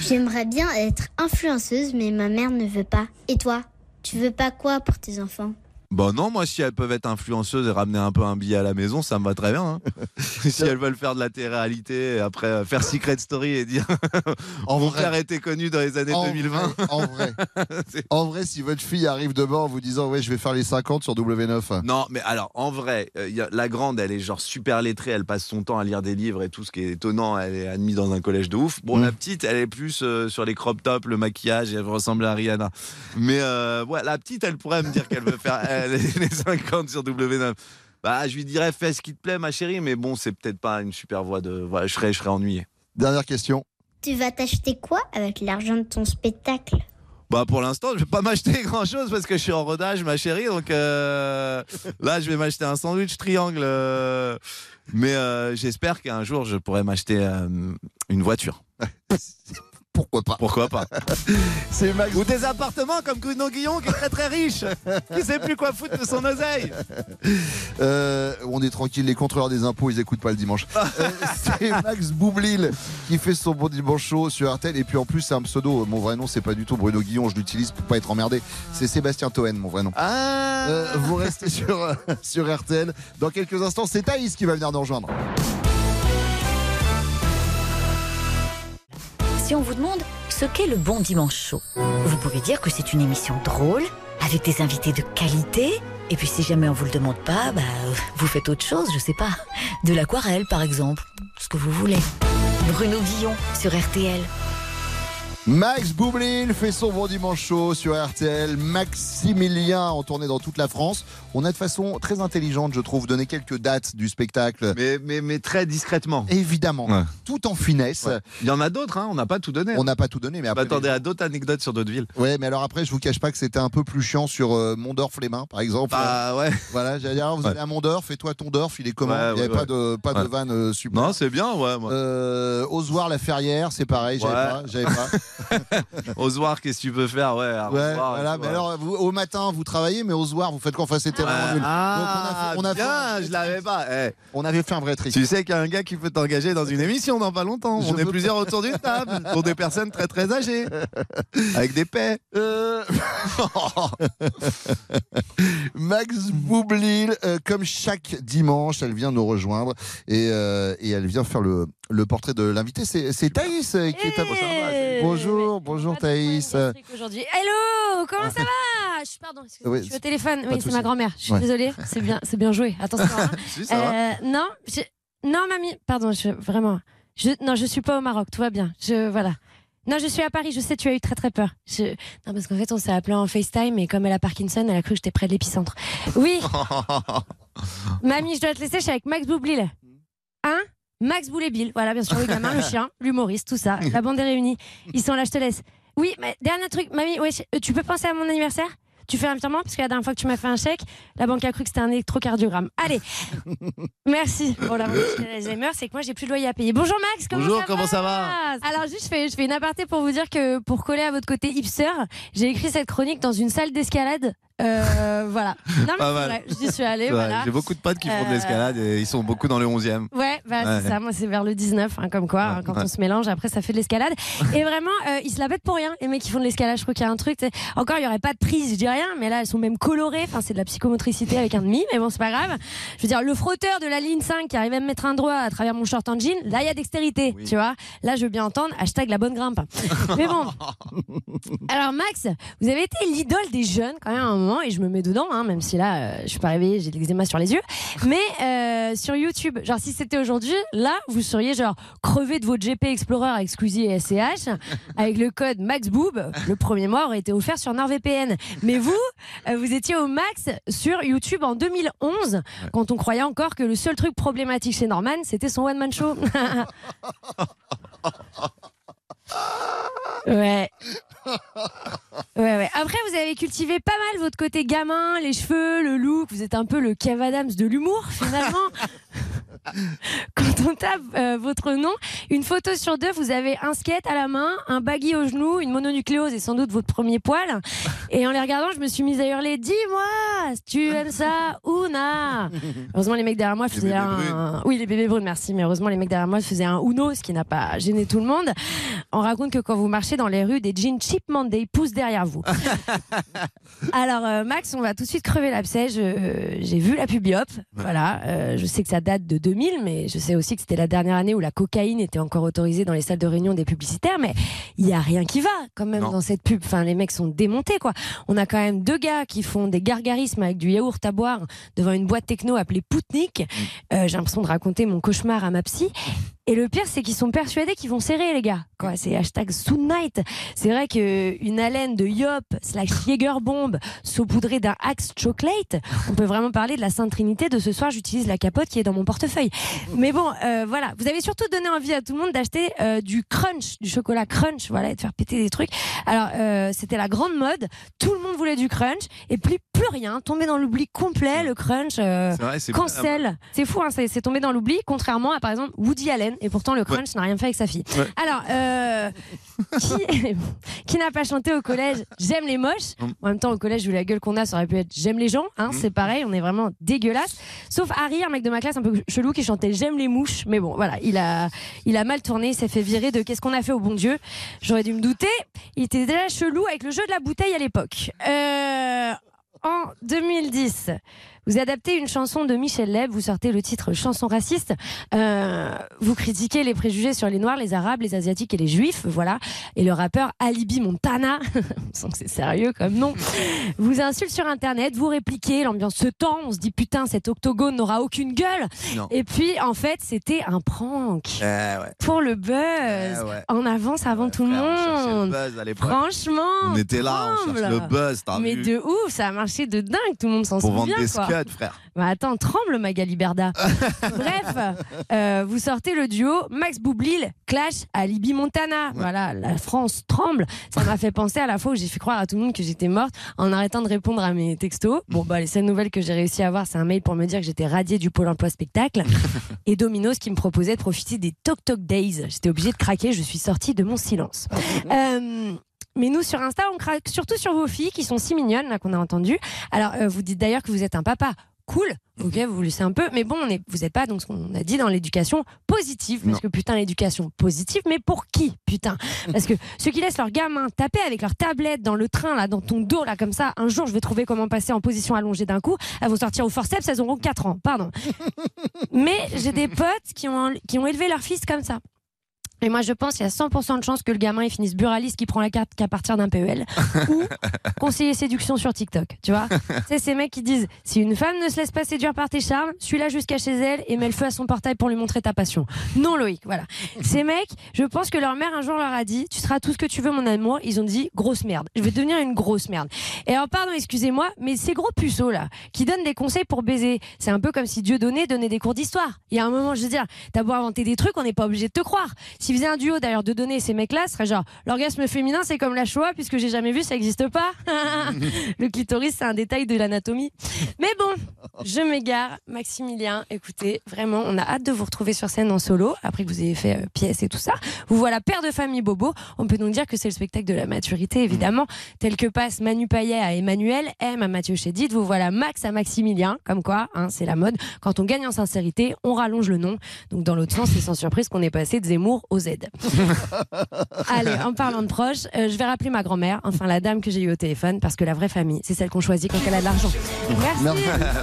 J'aimerais bien être influenceuse, mais ma mère ne veut pas. Et toi Tu veux pas quoi pour tes enfants?
Bon, non, moi, si elles peuvent être influenceuses et ramener un peu un billet à la maison, ça me va très bien. hein. [laughs] si elles veulent faire de la télé-réalité et après euh, faire Secret Story et dire [laughs] Mon
vrai.
père était connu dans les années
En
2020.
vrai, en vrai. [laughs] En vrai, si votre fille arrive demain en vous disant ouais je vais faire les 50 sur W9.
Non, mais alors, en vrai, euh, y a- la grande, elle est genre super lettrée, elle passe son temps à lire des livres et tout, ce qui est étonnant, elle est admise dans un collège de ouf. Bon,
Mm.
la petite, elle est plus euh, sur les crop tops, le maquillage, et elle ressemble à Rihanna. Mais euh, ouais, la petite, elle pourrait me dire qu'elle veut faire euh, [laughs] les, les 50 sur W9. Bah, je lui dirais, fais ce qui te plaît, ma chérie, mais bon, c'est peut-être pas une super voie de. Voilà, je serais, je serais ennuyé.
Dernière question.
Tu vas t'acheter quoi avec l'argent de ton spectacle?
Bah pour l'instant, je vais pas [laughs] m'acheter grand chose parce que je suis en rodage, ma chérie. Donc euh, là, je vais m'acheter un sandwich triangle. euh, mais euh, j'espère qu'un jour, je pourrai m'acheter euh, une voiture. [laughs]
Pourquoi pas
Pourquoi pas [laughs]
C'est Max.
Ou des appartements comme Bruno Guillon qui est très très riche, qui sait plus quoi foutre de son oseille. [laughs]
Euh, on est tranquille, les contrôleurs des impôts, ils écoutent pas le dimanche. [laughs] Euh, c'est Max Boublil qui fait son bon dimanche show sur RTL. Et puis en plus, c'est un pseudo. Mon vrai nom, c'est pas du tout Bruno Guillon, je l'utilise pour pas être emmerdé. C'est Sébastien Toen, mon vrai nom.
Ah
Euh, vous restez sur, euh, sur RTL. Dans quelques instants, c'est Thaïs qui va venir nous rejoindre.
Si on vous demande ce qu'est le bon dimanche chaud, vous pouvez dire que c'est une émission drôle, avec des invités de qualité. Et puis si jamais on vous le demande pas, bah, vous faites autre chose, je sais pas. De l'aquarelle par exemple, ce que vous voulez. Bruno Guillon sur RTL.
Max Boublil fait son bon dimanche chaud sur RTL. Maximilien en tournée dans toute la France. On a de façon très intelligente, je trouve, donné quelques dates du spectacle.
Mais, mais, mais très discrètement.
Évidemment,
Ouais.
tout en finesse.
Ouais. Il y en a d'autres, hein, on n'a pas tout donné.
On n'a pas tout donné, mais après.
m'attendais à d'autres anecdotes sur d'autres villes.
Ouais, mais alors après, je vous cache pas que c'était un peu plus chiant sur euh, Mondorf-les-Mains, par exemple.
Bah ouais.
Voilà, j'allais dire, alors, vous
Ouais.
allait à Mondorf, et toi, ton Dorf, il est comment?
Ouais,
Il n'y avait
ouais,
pas de, pas de vanne euh, super.
Non, c'est bien, ouais. Moi.
Euh, Ozoir la Ferrière, c'est pareil, j'avais
Ouais.
pas, j'avais pas. [laughs] [laughs]
Ozoir, qu'est-ce que tu peux faire Ouais, à
voilà,
tout,
mais
ouais.
alors vous, au matin vous travaillez, mais au soir vous faites quoi Enfin c'était vraiment nul.
Ah,
Donc on a fait, on a
bien,
fait-
je l'avais pas. Eh,
on avait fait un vrai trick.
tu sais qu'il y a un gars qui peut t'engager dans une émission dans pas longtemps.
Je
On est plusieurs autour d'une table pour des personnes très très âgées, [laughs] avec des paix.
Euh, [laughs] Max Boublil, euh, comme chaque dimanche, elle vient nous rejoindre et, euh, et elle vient faire le, le portrait de l'invité. C'est c'est Thaïs euh, qui est à
Eh.
Bonjour bonjour, bonjour Thaïs.
aujourd'hui. Hello, comment ça va? Je- Pardon, excusez-moi,
Oui,
je suis au téléphone. Oui, c'est ma grand-mère. Je suis
Ouais.
désolée. C'est bien, c'est bien joué. Attention. hein. [laughs]
Si, ça va.
Euh, non, je- non, mamie. Pardon, je, vraiment. Je, non, je suis pas au Maroc. Tout va bien. Je voilà. Non, je suis à Paris. Je sais, tu as eu très très peur. Je... Non, parce qu'en fait, on s'est appelé en FaceTime et comme elle a Parkinson, elle a cru que j'étais près de l'épicentre. Oui, [laughs] mamie, je dois te laisser. Je suis avec Max Boublil. Hein? Max Boulet-Bill. Voilà, bien sûr, le gamin, [laughs] le chien, l'humoriste, tout ça. La bande est réunie. Ils sont là, je te laisse. Oui, mais dernier truc, mamie, ouais, je- tu peux penser à mon anniversaire? Tu fais un virement parce que la dernière fois que tu m'as fait un chèque, la banque a cru que c'était un électrocardiogramme. Allez, [laughs] merci. Bon, la Alzheimer, c'est que moi j'ai plus de loyer à payer. Bonjour Max, comment
Bonjour,
ça
comment
va?
ça va?
Alors juste, je fais, je fais une aparté pour vous dire que pour coller à votre côté hipster, j'ai écrit cette chronique dans une salle d'escalade. Euh, voilà. Non mais vrai, j'y suis allée. Voilà.
J'ai beaucoup de potes qui font de
Euh,
l'escalade et ils sont beaucoup dans le 11e.
Ouais, bah,
Ouais.
c'est ça. Moi, c'est vers le 19, hein, comme quoi, hein, quand
ouais.
on se mélange, après, ça fait de l'escalade. [laughs] Et vraiment, euh, ils se la pètent pour rien, les mecs qui font de l'escalade. Je crois qu'il y a un truc. tu sais. Encore, il y aurait pas de prise, je dis rien, mais là, elles sont même colorées. Enfin, c'est de la psychomotricité avec un demi, mais bon, c'est pas grave. Je veux dire, le frotteur de la ligne 5 qui arrive à me mettre un doigt à travers mon short en jean, là, il y a dextérité, tu vois. Là, je veux bien entendre, hashtag la bonne grimpe. [laughs] mais bon. Alors, Max, vous avez été l'idole des jeunes quand même moment, et je me mets dedans, hein, même si là, euh, je suis pas réveillée, j'ai de l'eczéma sur les yeux. Mais euh, sur YouTube, genre si c'était aujourd'hui, là, vous seriez genre crevé de votre GP Explorer avec Squeezie et SCH, avec le code MaxBoob. Le premier mois aurait été offert sur NordVPN. Mais vous, euh, vous étiez au max sur YouTube en 2011, quand on croyait encore que le seul truc problématique chez Norman, c'était son one-man show. [laughs] ouais. [laughs] Ouais, ouais. Après, vous avez cultivé pas mal votre côté gamin, les cheveux, le look. Vous êtes un peu le Kev Adams de l'humour, finalement. [laughs] [laughs] Quand on tape euh, votre nom, une photo sur deux, vous avez un skate à la main, un baggy au genou, une mononucléose et sans doute votre premier poil. Et en les regardant, je me suis mise à hurler Dis-moi, tu aimes ça, Ouna Heureusement, les mecs derrière moi faisaient un. Oui, les bébés brunes, merci. Mais heureusement, les mecs derrière moi faisaient un Uno, ce qui n'a pas gêné tout le monde. On raconte que quand vous marchez dans les rues, des jeans Cheap Monday poussent derrière vous. [laughs] Alors, euh, Max, on va tout de suite crever l'abcès. Je- J'ai vu la pubiop. Voilà. Euh, je sais que ça date de 2000, mais je sais aussi que c'était la dernière année où la cocaïne était encore autorisée dans les salles de réunion des publicitaires. Mais il y a rien qui va quand même
Non.
dans cette pub. Enfin, les mecs sont démontés, quoi. On a quand même deux gars qui font des gargarismes avec du yaourt à boire devant une boîte techno appelée Poutnik. Euh, J'ai l'impression de raconter mon cauchemar à ma psy. Et le pire, c'est qu'ils sont persuadés qu'ils vont serrer, les gars. Quoi, c'est hashtag Soon Night. C'est vrai que une haleine de Yop slash Jaeger bomb saupoudrée d'un Axe Chocolate, on peut vraiment parler de la Sainte Trinité de ce soir. J'utilise la capote qui est dans mon portefeuille. Mais bon, euh, voilà. Vous avez surtout donné envie à tout le monde d'acheter euh, du crunch, du chocolat crunch, voilà, et de faire péter des trucs. Alors, euh, c'était la grande mode. Tout le monde voulait du crunch et plus plus rien. Tombé dans l'oubli complet, le crunch. Euh,
vrai,
cancel. C'est fou, hein, c'est tombé dans l'oubli, contrairement à par exemple Woody Allen. Et pourtant, le crunch n'a rien fait avec sa fille.
Ouais.
Alors, euh, qui, [laughs] qui n'a pas chanté au collège J'aime les moches
Mm.
En même temps, au collège, vu la gueule qu'on a, ça aurait pu être J'aime les gens. Hein,
Mm.
C'est pareil, on est vraiment dégueulasse. Sauf Harry, un mec de ma classe un peu chelou qui chantait J'aime les mouches. Mais bon, voilà, il a, il a mal tourné, il s'est fait virer de Qu'est-ce qu'on a fait au bon Dieu? J'aurais dû me douter. Il était déjà chelou avec le jeu de la bouteille à l'époque. Euh, en 2010, vous adaptez une chanson de Michel Leb, vous sortez le titre Chanson raciste, Euh, vous critiquez les préjugés sur les Noirs, les Arabes, les Asiatiques et les Juifs, voilà. Et le rappeur Alibi Montana, [laughs] on sent que c'est sérieux comme nom, vous insulte sur Internet, vous répliquez, l'ambiance se tend, on se dit putain, cet octogone n'aura aucune gueule.
Non.
Et puis, en fait, c'était un prank.
Eh ouais.
Pour le buzz,
Eh ouais.
en avance avant tout le
Frère, cherchait le
monde.
buzz à.
Franchement,
On était là, on cherche le buzz,
Mais
vu
de ouf, ça a marché de dingue, tout le monde s'en
Pour vendre
souvient.
des
quoi.
Frère.
Bah attends, tremble Magali Berda. [laughs] Bref, euh, vous sortez le duo Max Boublil clash Alibi Montana. Voilà, la France tremble. Ça m'a fait penser à la fois où j'ai fait croire à tout le monde que j'étais morte en arrêtant de répondre à mes textos. Bon bah les seules nouvelles que j'ai réussi à avoir, c'est un mail pour me dire que j'étais radiée du pôle emploi spectacle [laughs] et Domino's qui me proposait de profiter des Tok Tok Days. J'étais obligée de craquer, je suis sortie de mon silence. [laughs] Euh, mais nous, sur Insta, on craque surtout sur vos filles qui sont si mignonnes, là, qu'on a entendu. Alors, euh, vous dites d'ailleurs que vous êtes un papa. Cool, ok, vous vous laissez un peu, mais bon, on est, vous n'êtes pas donc ce qu'on a dit dans l'éducation positive, parce
Non.
que putain, l'éducation positive, mais pour qui, putain? Parce que ceux qui laissent leurs gamins taper avec leur tablette dans le train, là, dans ton dos, là, comme ça, un jour, je vais trouver comment passer en position allongée d'un coup, elles vont sortir au forceps, elles auront 4 ans, pardon. [laughs] mais j'ai des potes qui ont, qui ont élevé leur fils comme ça. Et moi, je pense qu'il y a 100% de chances que le gamin il finisse buraliste qui prend la carte qu'à partir d'un PEL [laughs] ou conseiller séduction sur TikTok. Tu vois [laughs] C'est ces mecs qui disent si une femme ne se laisse pas séduire par tes charmes, suis-la jusqu'à chez elle et mets le feu à son portail pour lui montrer ta passion. Non, Loïc, voilà. Ces mecs, je pense que leur mère un jour leur a dit tu seras tout ce que tu veux, mon amour. Ils ont dit grosse merde. Je vais devenir une grosse merde. Et alors, pardon, excusez-moi, mais ces gros puceaux là qui donnent des conseils pour baiser, c'est un peu comme si Dieu donnait donnait des cours d'histoire. Il y a un moment, je veux dire, t'as beau inventer des trucs, on n'est pas obligé de te croire. Un duo d'ailleurs de donner ces mecs-là, ce serait genre l'orgasme féminin, c'est comme la Shoah puisque j'ai jamais vu, ça n'existe pas. [laughs] le clitoris, c'est un détail de l'anatomie. Mais bon, je m'égare. Maximilien, écoutez, vraiment, on a hâte de vous retrouver sur scène en solo après que vous ayez fait euh, pièce et tout ça. Vous voilà père de famille Bobo. On peut donc dire que c'est le spectacle de la maturité, évidemment, tel que passe Manu Payet à Emmanuel, M à Mathieu Chédid. Vous voilà Max à Maximilien, comme quoi, hein, c'est la mode. Quand on gagne en sincérité, on rallonge le nom. Donc dans l'autre sens, c'est sans surprise qu'on est passé de Zemmour au Z. Allez, en parlant de proches, euh, je vais rappeler ma grand-mère, enfin la dame que j'ai eue au téléphone, parce que la vraie famille, c'est celle qu'on choisit quand elle a de l'argent. Merci.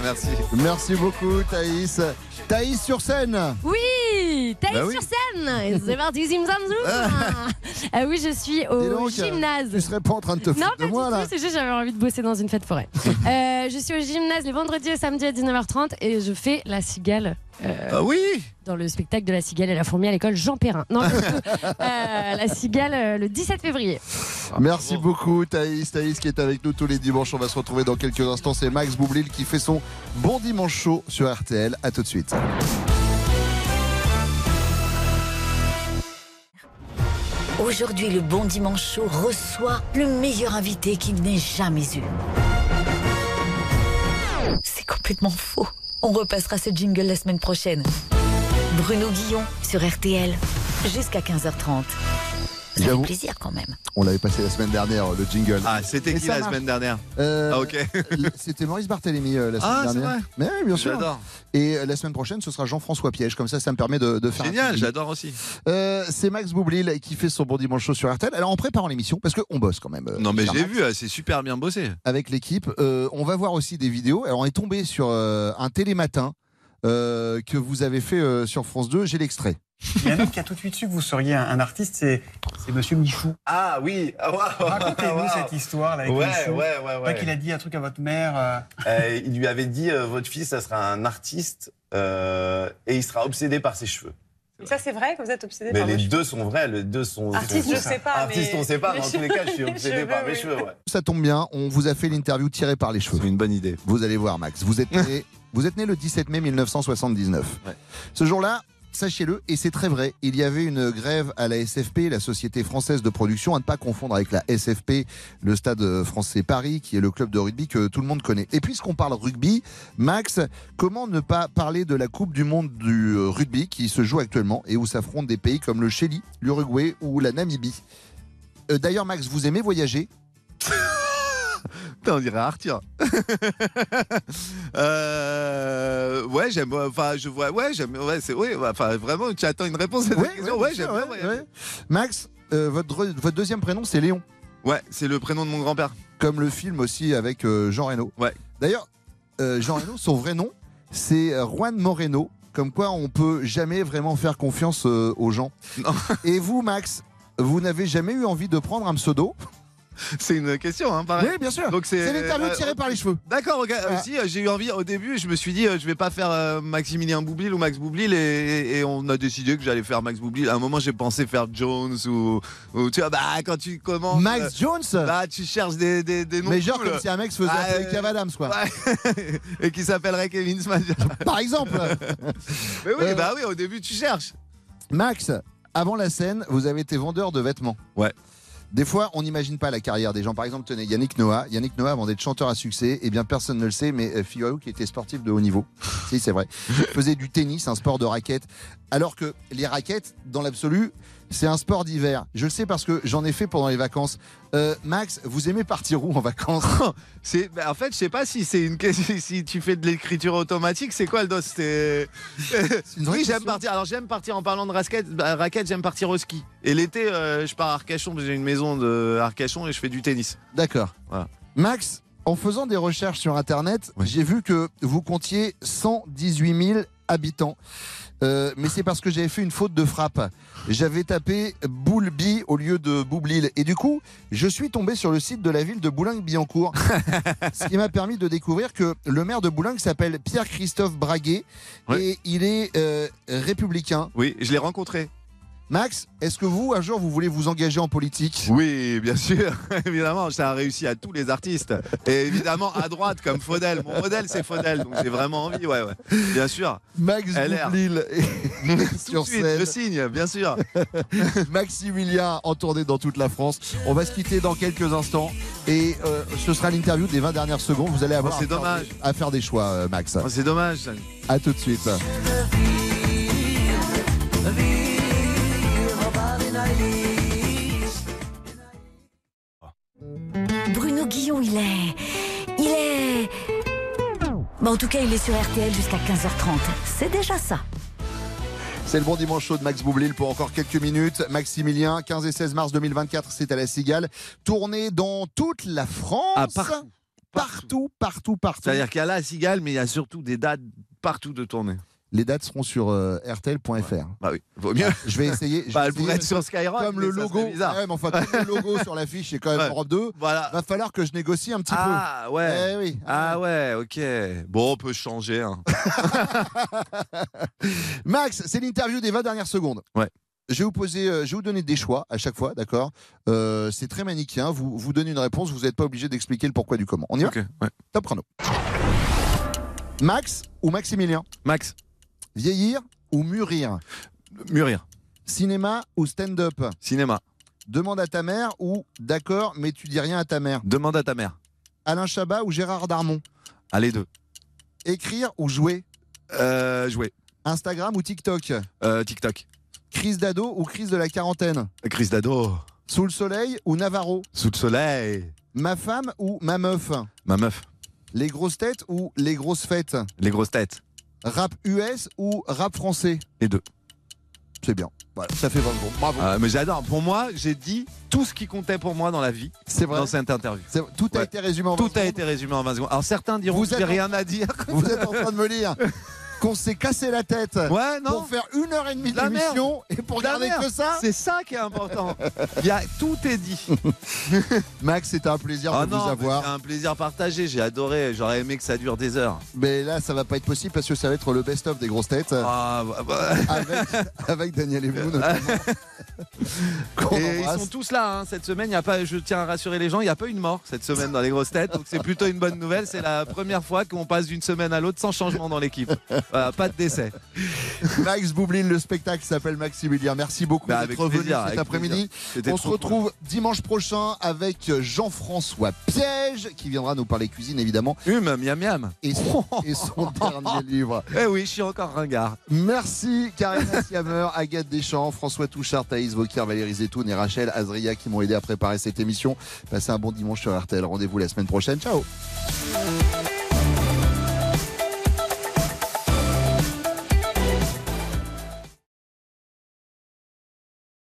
Merci. [laughs] Merci beaucoup, Thaïs. Thaïs sur scène.
Oui, Thaïs
Bah oui.
sur scène. C'est parti, zim zam. Ah [laughs] oui, je suis au
donc,
gymnase.
Tu serais pas en train de te
Non,
foutre de moi, là
c'est juste j'avais envie de bosser dans une fête forêt. [laughs] Euh, je suis au gymnase les vendredis et samedis à 19h30 et je fais la cigale. Euh,
Ah oui
Dans le spectacle de la cigale et la fourmi à l'école Jean Perrin. Non, [laughs] euh, la cigale euh, le 17 février.
Merci beaucoup Thaïs, Thaïs qui est avec nous tous les dimanches. On va se retrouver dans quelques instants. C'est Max Boublil qui fait son bon dimanche chaud sur RTL. À tout de suite.
Aujourd'hui, le Bon Dimanche Show reçoit le meilleur invité qu'il n'ait jamais eu. C'est complètement faux. On repassera ce jingle la semaine prochaine. Bruno Guillon sur RTL jusqu'à 15h30. Ça fait plaisir quand même.
On l'avait passé la semaine dernière, le jingle.
Ah, c'était qui
ça
la
marche.
semaine dernière
Euh,
Ah, ok.
C'était Maurice Barthélémy euh, la semaine
Ah, c'est
dernière.
vrai
Mais oui, bien sûr.
J'adore.
Et euh, la semaine prochaine, ce sera Jean-François Piège. Comme ça, ça me permet de, de faire.
Génial, j'adore aussi.
Euh, c'est Max Boublil qui fait son bon dimanche chaud sur RTL. Alors en préparant l'émission, parce qu'on bosse quand même. euh,
Non, mais j'ai vu, euh, c'est super bien bossé.
Avec l'équipe, euh, on va voir aussi des vidéos. Alors on est tombé sur euh, un télématin euh, que vous avez fait euh, sur France 2. J'ai l'extrait.
Il y en a un autre qui a tout de suite su que vous seriez un, un artiste, c'est c'est Monsieur Michou.
Ah oui,
Racontez-nous cette histoire là, avec
Ouais,
Michou.
ouais, ouais, ouais.
Pas qu'il a dit un truc à votre mère. euh,
Euh, il lui avait dit euh, votre fils, ça sera un artiste euh, et il sera obsédé par ses cheveux.
Ça, c'est vrai que vous êtes obsédé
Mais
par
les
cheveux
deux sont vrais, les deux sont.
Artiste,
sont-
je sais pas,
Artiste,
mais-
on sait pas, [laughs] mais en
les
tous les cas, je suis
cheveux,
obsédé
les
par
cheveux,
mes
oui.
cheveux. Ouais.
Ça tombe bien, on vous a fait l'interview tirée par les cheveux.
C'est une bonne idée.
Vous allez voir, Max. Vous êtes né, vous êtes né le 17 mai 1979. Ce jour-là, sachez-le, et c'est très vrai, il y avait une grève à la SFP, la Société française de production, à ne pas confondre avec la SFP, le Stade français Paris, qui est le club de rugby que tout le monde connaît. Et puisqu'on parle rugby, Max, comment ne pas parler de la Coupe du Monde du euh, rugby qui se joue actuellement et où s'affrontent des pays comme le Chili, l'Uruguay ou la Namibie? Euh, D'ailleurs, Max, vous aimez voyager? [laughs]
Putain, on dirait Arthur. [laughs] euh, ouais, j'aime. Enfin, je vois. Ouais, j'aime. Ouais, c'est. Ouais, enfin, vraiment, tu attends une réponse à cette
Ouais,
question.
ouais,
j'aime
ouais. Max, euh, votre, votre deuxième prénom, c'est Léon.
Ouais, c'est le prénom de mon grand-père.
Comme le film aussi avec euh, Jean Reno.
Ouais.
D'ailleurs, Jean Reno, son vrai nom, c'est Juan Moreno. Comme quoi, on peut jamais vraiment faire confiance aux gens. Et vous, Max, vous n'avez jamais eu envie de prendre un pseudo? [laughs]
C'est une question, hein, pareil.
Oui, bien sûr.
Donc c'est.
L'interview
euh,
tirée par les cheveux.
D'accord, ok.
Voilà.
Aussi, euh, j'ai eu envie au début, je me suis dit, euh, je vais pas faire euh, Maximilien Boublil ou Max Boublil, et, et- et on a décidé que j'allais faire Max Boublil. À un moment, j'ai pensé faire Jones ou, ou tu vois, bah quand tu commences.
Max Jones
Bah, tu cherches des, des, des noms.
Mais genre
cool.
comme si un mec se faisait
Ah, euh,
Kev Adams, quoi.
Ouais. [laughs] et qui s'appellerait Kevin Smash. [laughs]
Par exemple.
Mais oui,
Euh,
bah oui, au début, tu cherches.
Max, avant la scène, vous avez été vendeur de vêtements.
Ouais.
Des fois, on n'imagine pas la carrière des gens. Par exemple, tenez, Yannick Noah. Yannick Noah, avant d'être chanteur à succès, eh bien, personne ne le sait, mais euh, figurez-vous qu'il était sportif de haut niveau. [laughs] si, c'est vrai. Il faisait du tennis, un sport de raquette. Alors que les raquettes, dans l'absolu, c'est un sport d'hiver. Je le sais parce que j'en ai fait pendant les vacances. Euh, Max, vous aimez partir où en vacances? [laughs]
C'est, bah, en fait, je sais pas si c'est une [laughs] si tu fais de l'écriture automatique, c'est quoi le dos? C'est. [laughs] oui, j'aime partir. Alors j'aime partir en parlant de raquette. bah, raquette, j'aime partir au ski. Et l'été, euh, je pars à Arcachon. J'ai une maison de Arcachon et je fais du tennis.
D'accord.
Voilà.
Max, en faisant des recherches sur Internet, j'ai vu que vous comptiez 118 000 habitants. Euh, mais c'est parce que j'avais fait une faute de frappe. J'avais tapé Boulby au lieu de Boublil. Et du coup, je suis tombé sur le site de la ville de Boulogne-Billancourt. [laughs] ce qui m'a permis de découvrir que le maire de Boulogne s'appelle Pierre-Christophe Braguet et il est euh, républicain.
Oui, je l'ai rencontré.
Max, est-ce que vous, un jour, vous voulez vous engager en politique?
Oui, bien sûr. [laughs] évidemment, ça a réussi à tous les artistes. Et évidemment, à droite, comme Faudel. Mon modèle, c'est Faudel. Donc j'ai vraiment envie, ouais, ouais. Bien sûr.
Max. Boublil est sur [laughs]
Tout de [laughs] suite,
scène.
je signe, bien sûr.
Maximilien en tournée dans toute la France. On va se quitter dans quelques instants et euh, ce sera l'interview des 20 dernières secondes. Vous allez avoir
Oh, c'est
à, faire
dommage.
des- à faire des choix, euh, Max.
Oh, c'est dommage. ça.
À tout de suite.
Bruno Guillon, il est. Il est. Bah, en tout cas, il est sur RTL jusqu'à 15h30. C'est déjà ça.
C'est le bon dimanche chaud de Max Boublil pour encore quelques minutes. Maximilien, 15 et 16 mars 2024, c'est à la Cigale. Tournée dans toute la France.
Ah, partout.
Partout, partout, partout.
C'est-à-dire qu'il y a la Cigale, mais il y a surtout des dates partout de tournée.
Les dates seront sur euh, rtl.fr.
Bah oui, vaut mieux.
Je vais essayer. je [laughs]
Bah,
vais
elle pourrait être sur Skyrock.
Comme le logo. Ouais, mais enfin, comme le logo sur l'affiche, c'est quand même
Ouais.
Europe 2.
Voilà.
Va falloir que je négocie un petit
Ah ouais.
Eh oui.
Ah ouais, ok. Bon, on peut changer. Hein.
peu. [laughs] Max, c'est l'interview des 20 dernières secondes.
Ouais.
Je vais vous poser, euh, je vais vous donner des choix à chaque fois, d'accord? Euh, C'est très manichéen. Vous vous donnez une réponse, vous n'êtes pas obligé d'expliquer le pourquoi du comment. On y va?
Ok, ouais.
Top chrono. Max ou Maximilien?
Max,
Vieillir ou mûrir
mûrir.
Cinéma ou stand-up
Cinéma.
Demande à ta mère ou d'accord, mais tu dis rien à ta mère
Demande à ta mère.
Alain Chabat ou Gérard Darmon?
Allez, deux.
Écrire ou jouer?
Euh, jouer.
Instagram ou TikTok?
Euh, TikTok.
Crise d'ado ou crise de la quarantaine?
Chris Dado.
Sous le soleil ou Navarro?
Sous le soleil.
Ma femme ou ma meuf?
Ma meuf.
Les grosses têtes ou les grosses fêtes?
Les grosses têtes.
Rap US ou rap français?
Les deux.
C'est bien. Voilà, ça fait 20 secondes. Bravo.
Euh, mais j'adore. Pour moi, j'ai dit tout ce qui comptait pour moi dans la vie
C'est vrai.
dans cette interview.
Tout a
Ouais.
été résumé en 20
Tout a
secondes.
été résumé en 20 secondes. Alors certains diront
Vous
que j'ai
en-
rien à dire. [laughs]
Vous êtes en train de me lire qu'on s'est cassé la tête
Ouais, non.
pour faire une heure et demie
La
d'émission et pour
La merde.
que ça.
C'est ça qui est important. Il y a, tout est dit. [laughs]
Max, c'était un plaisir
Ah
de
non,
vous avoir.
un plaisir partagé. J'ai adoré. J'aurais aimé que ça dure des heures.
Mais là, ça va pas être possible parce que ça va être le best-of des grosses têtes
Ah, bah, bah.
avec, [laughs] avec Daniel et vous notamment. [laughs]
Et ils sont tous là hein. cette semaine. Il y a pas, je tiens à rassurer les gens, il n'y a pas eu de mort cette semaine dans les grosses têtes. Donc c'est plutôt une bonne nouvelle. C'est la première fois qu'on passe d'une semaine à l'autre sans changement dans l'équipe. Voilà, pas de décès. [laughs]
Max Boublil, le spectacle s'appelle Maximilien. Merci beaucoup
Bah,
d'être
plaisir,
cet après-midi. On se retrouve dimanche prochain avec Jean-François Piège qui viendra nous parler cuisine évidemment
Hum, miam miam.
et son, [laughs] et son dernier livre.
Eh oui, je suis encore ringard.
Merci Karina Siamer, [laughs] Agathe Deschamps, François Touchard, Thaïs Vauquier, Valérie Zetoun et Rachel Azria qui m'ont aidé à préparer cette émission. Passez un bon dimanche sur RTL. Rendez-vous la semaine prochaine. Ciao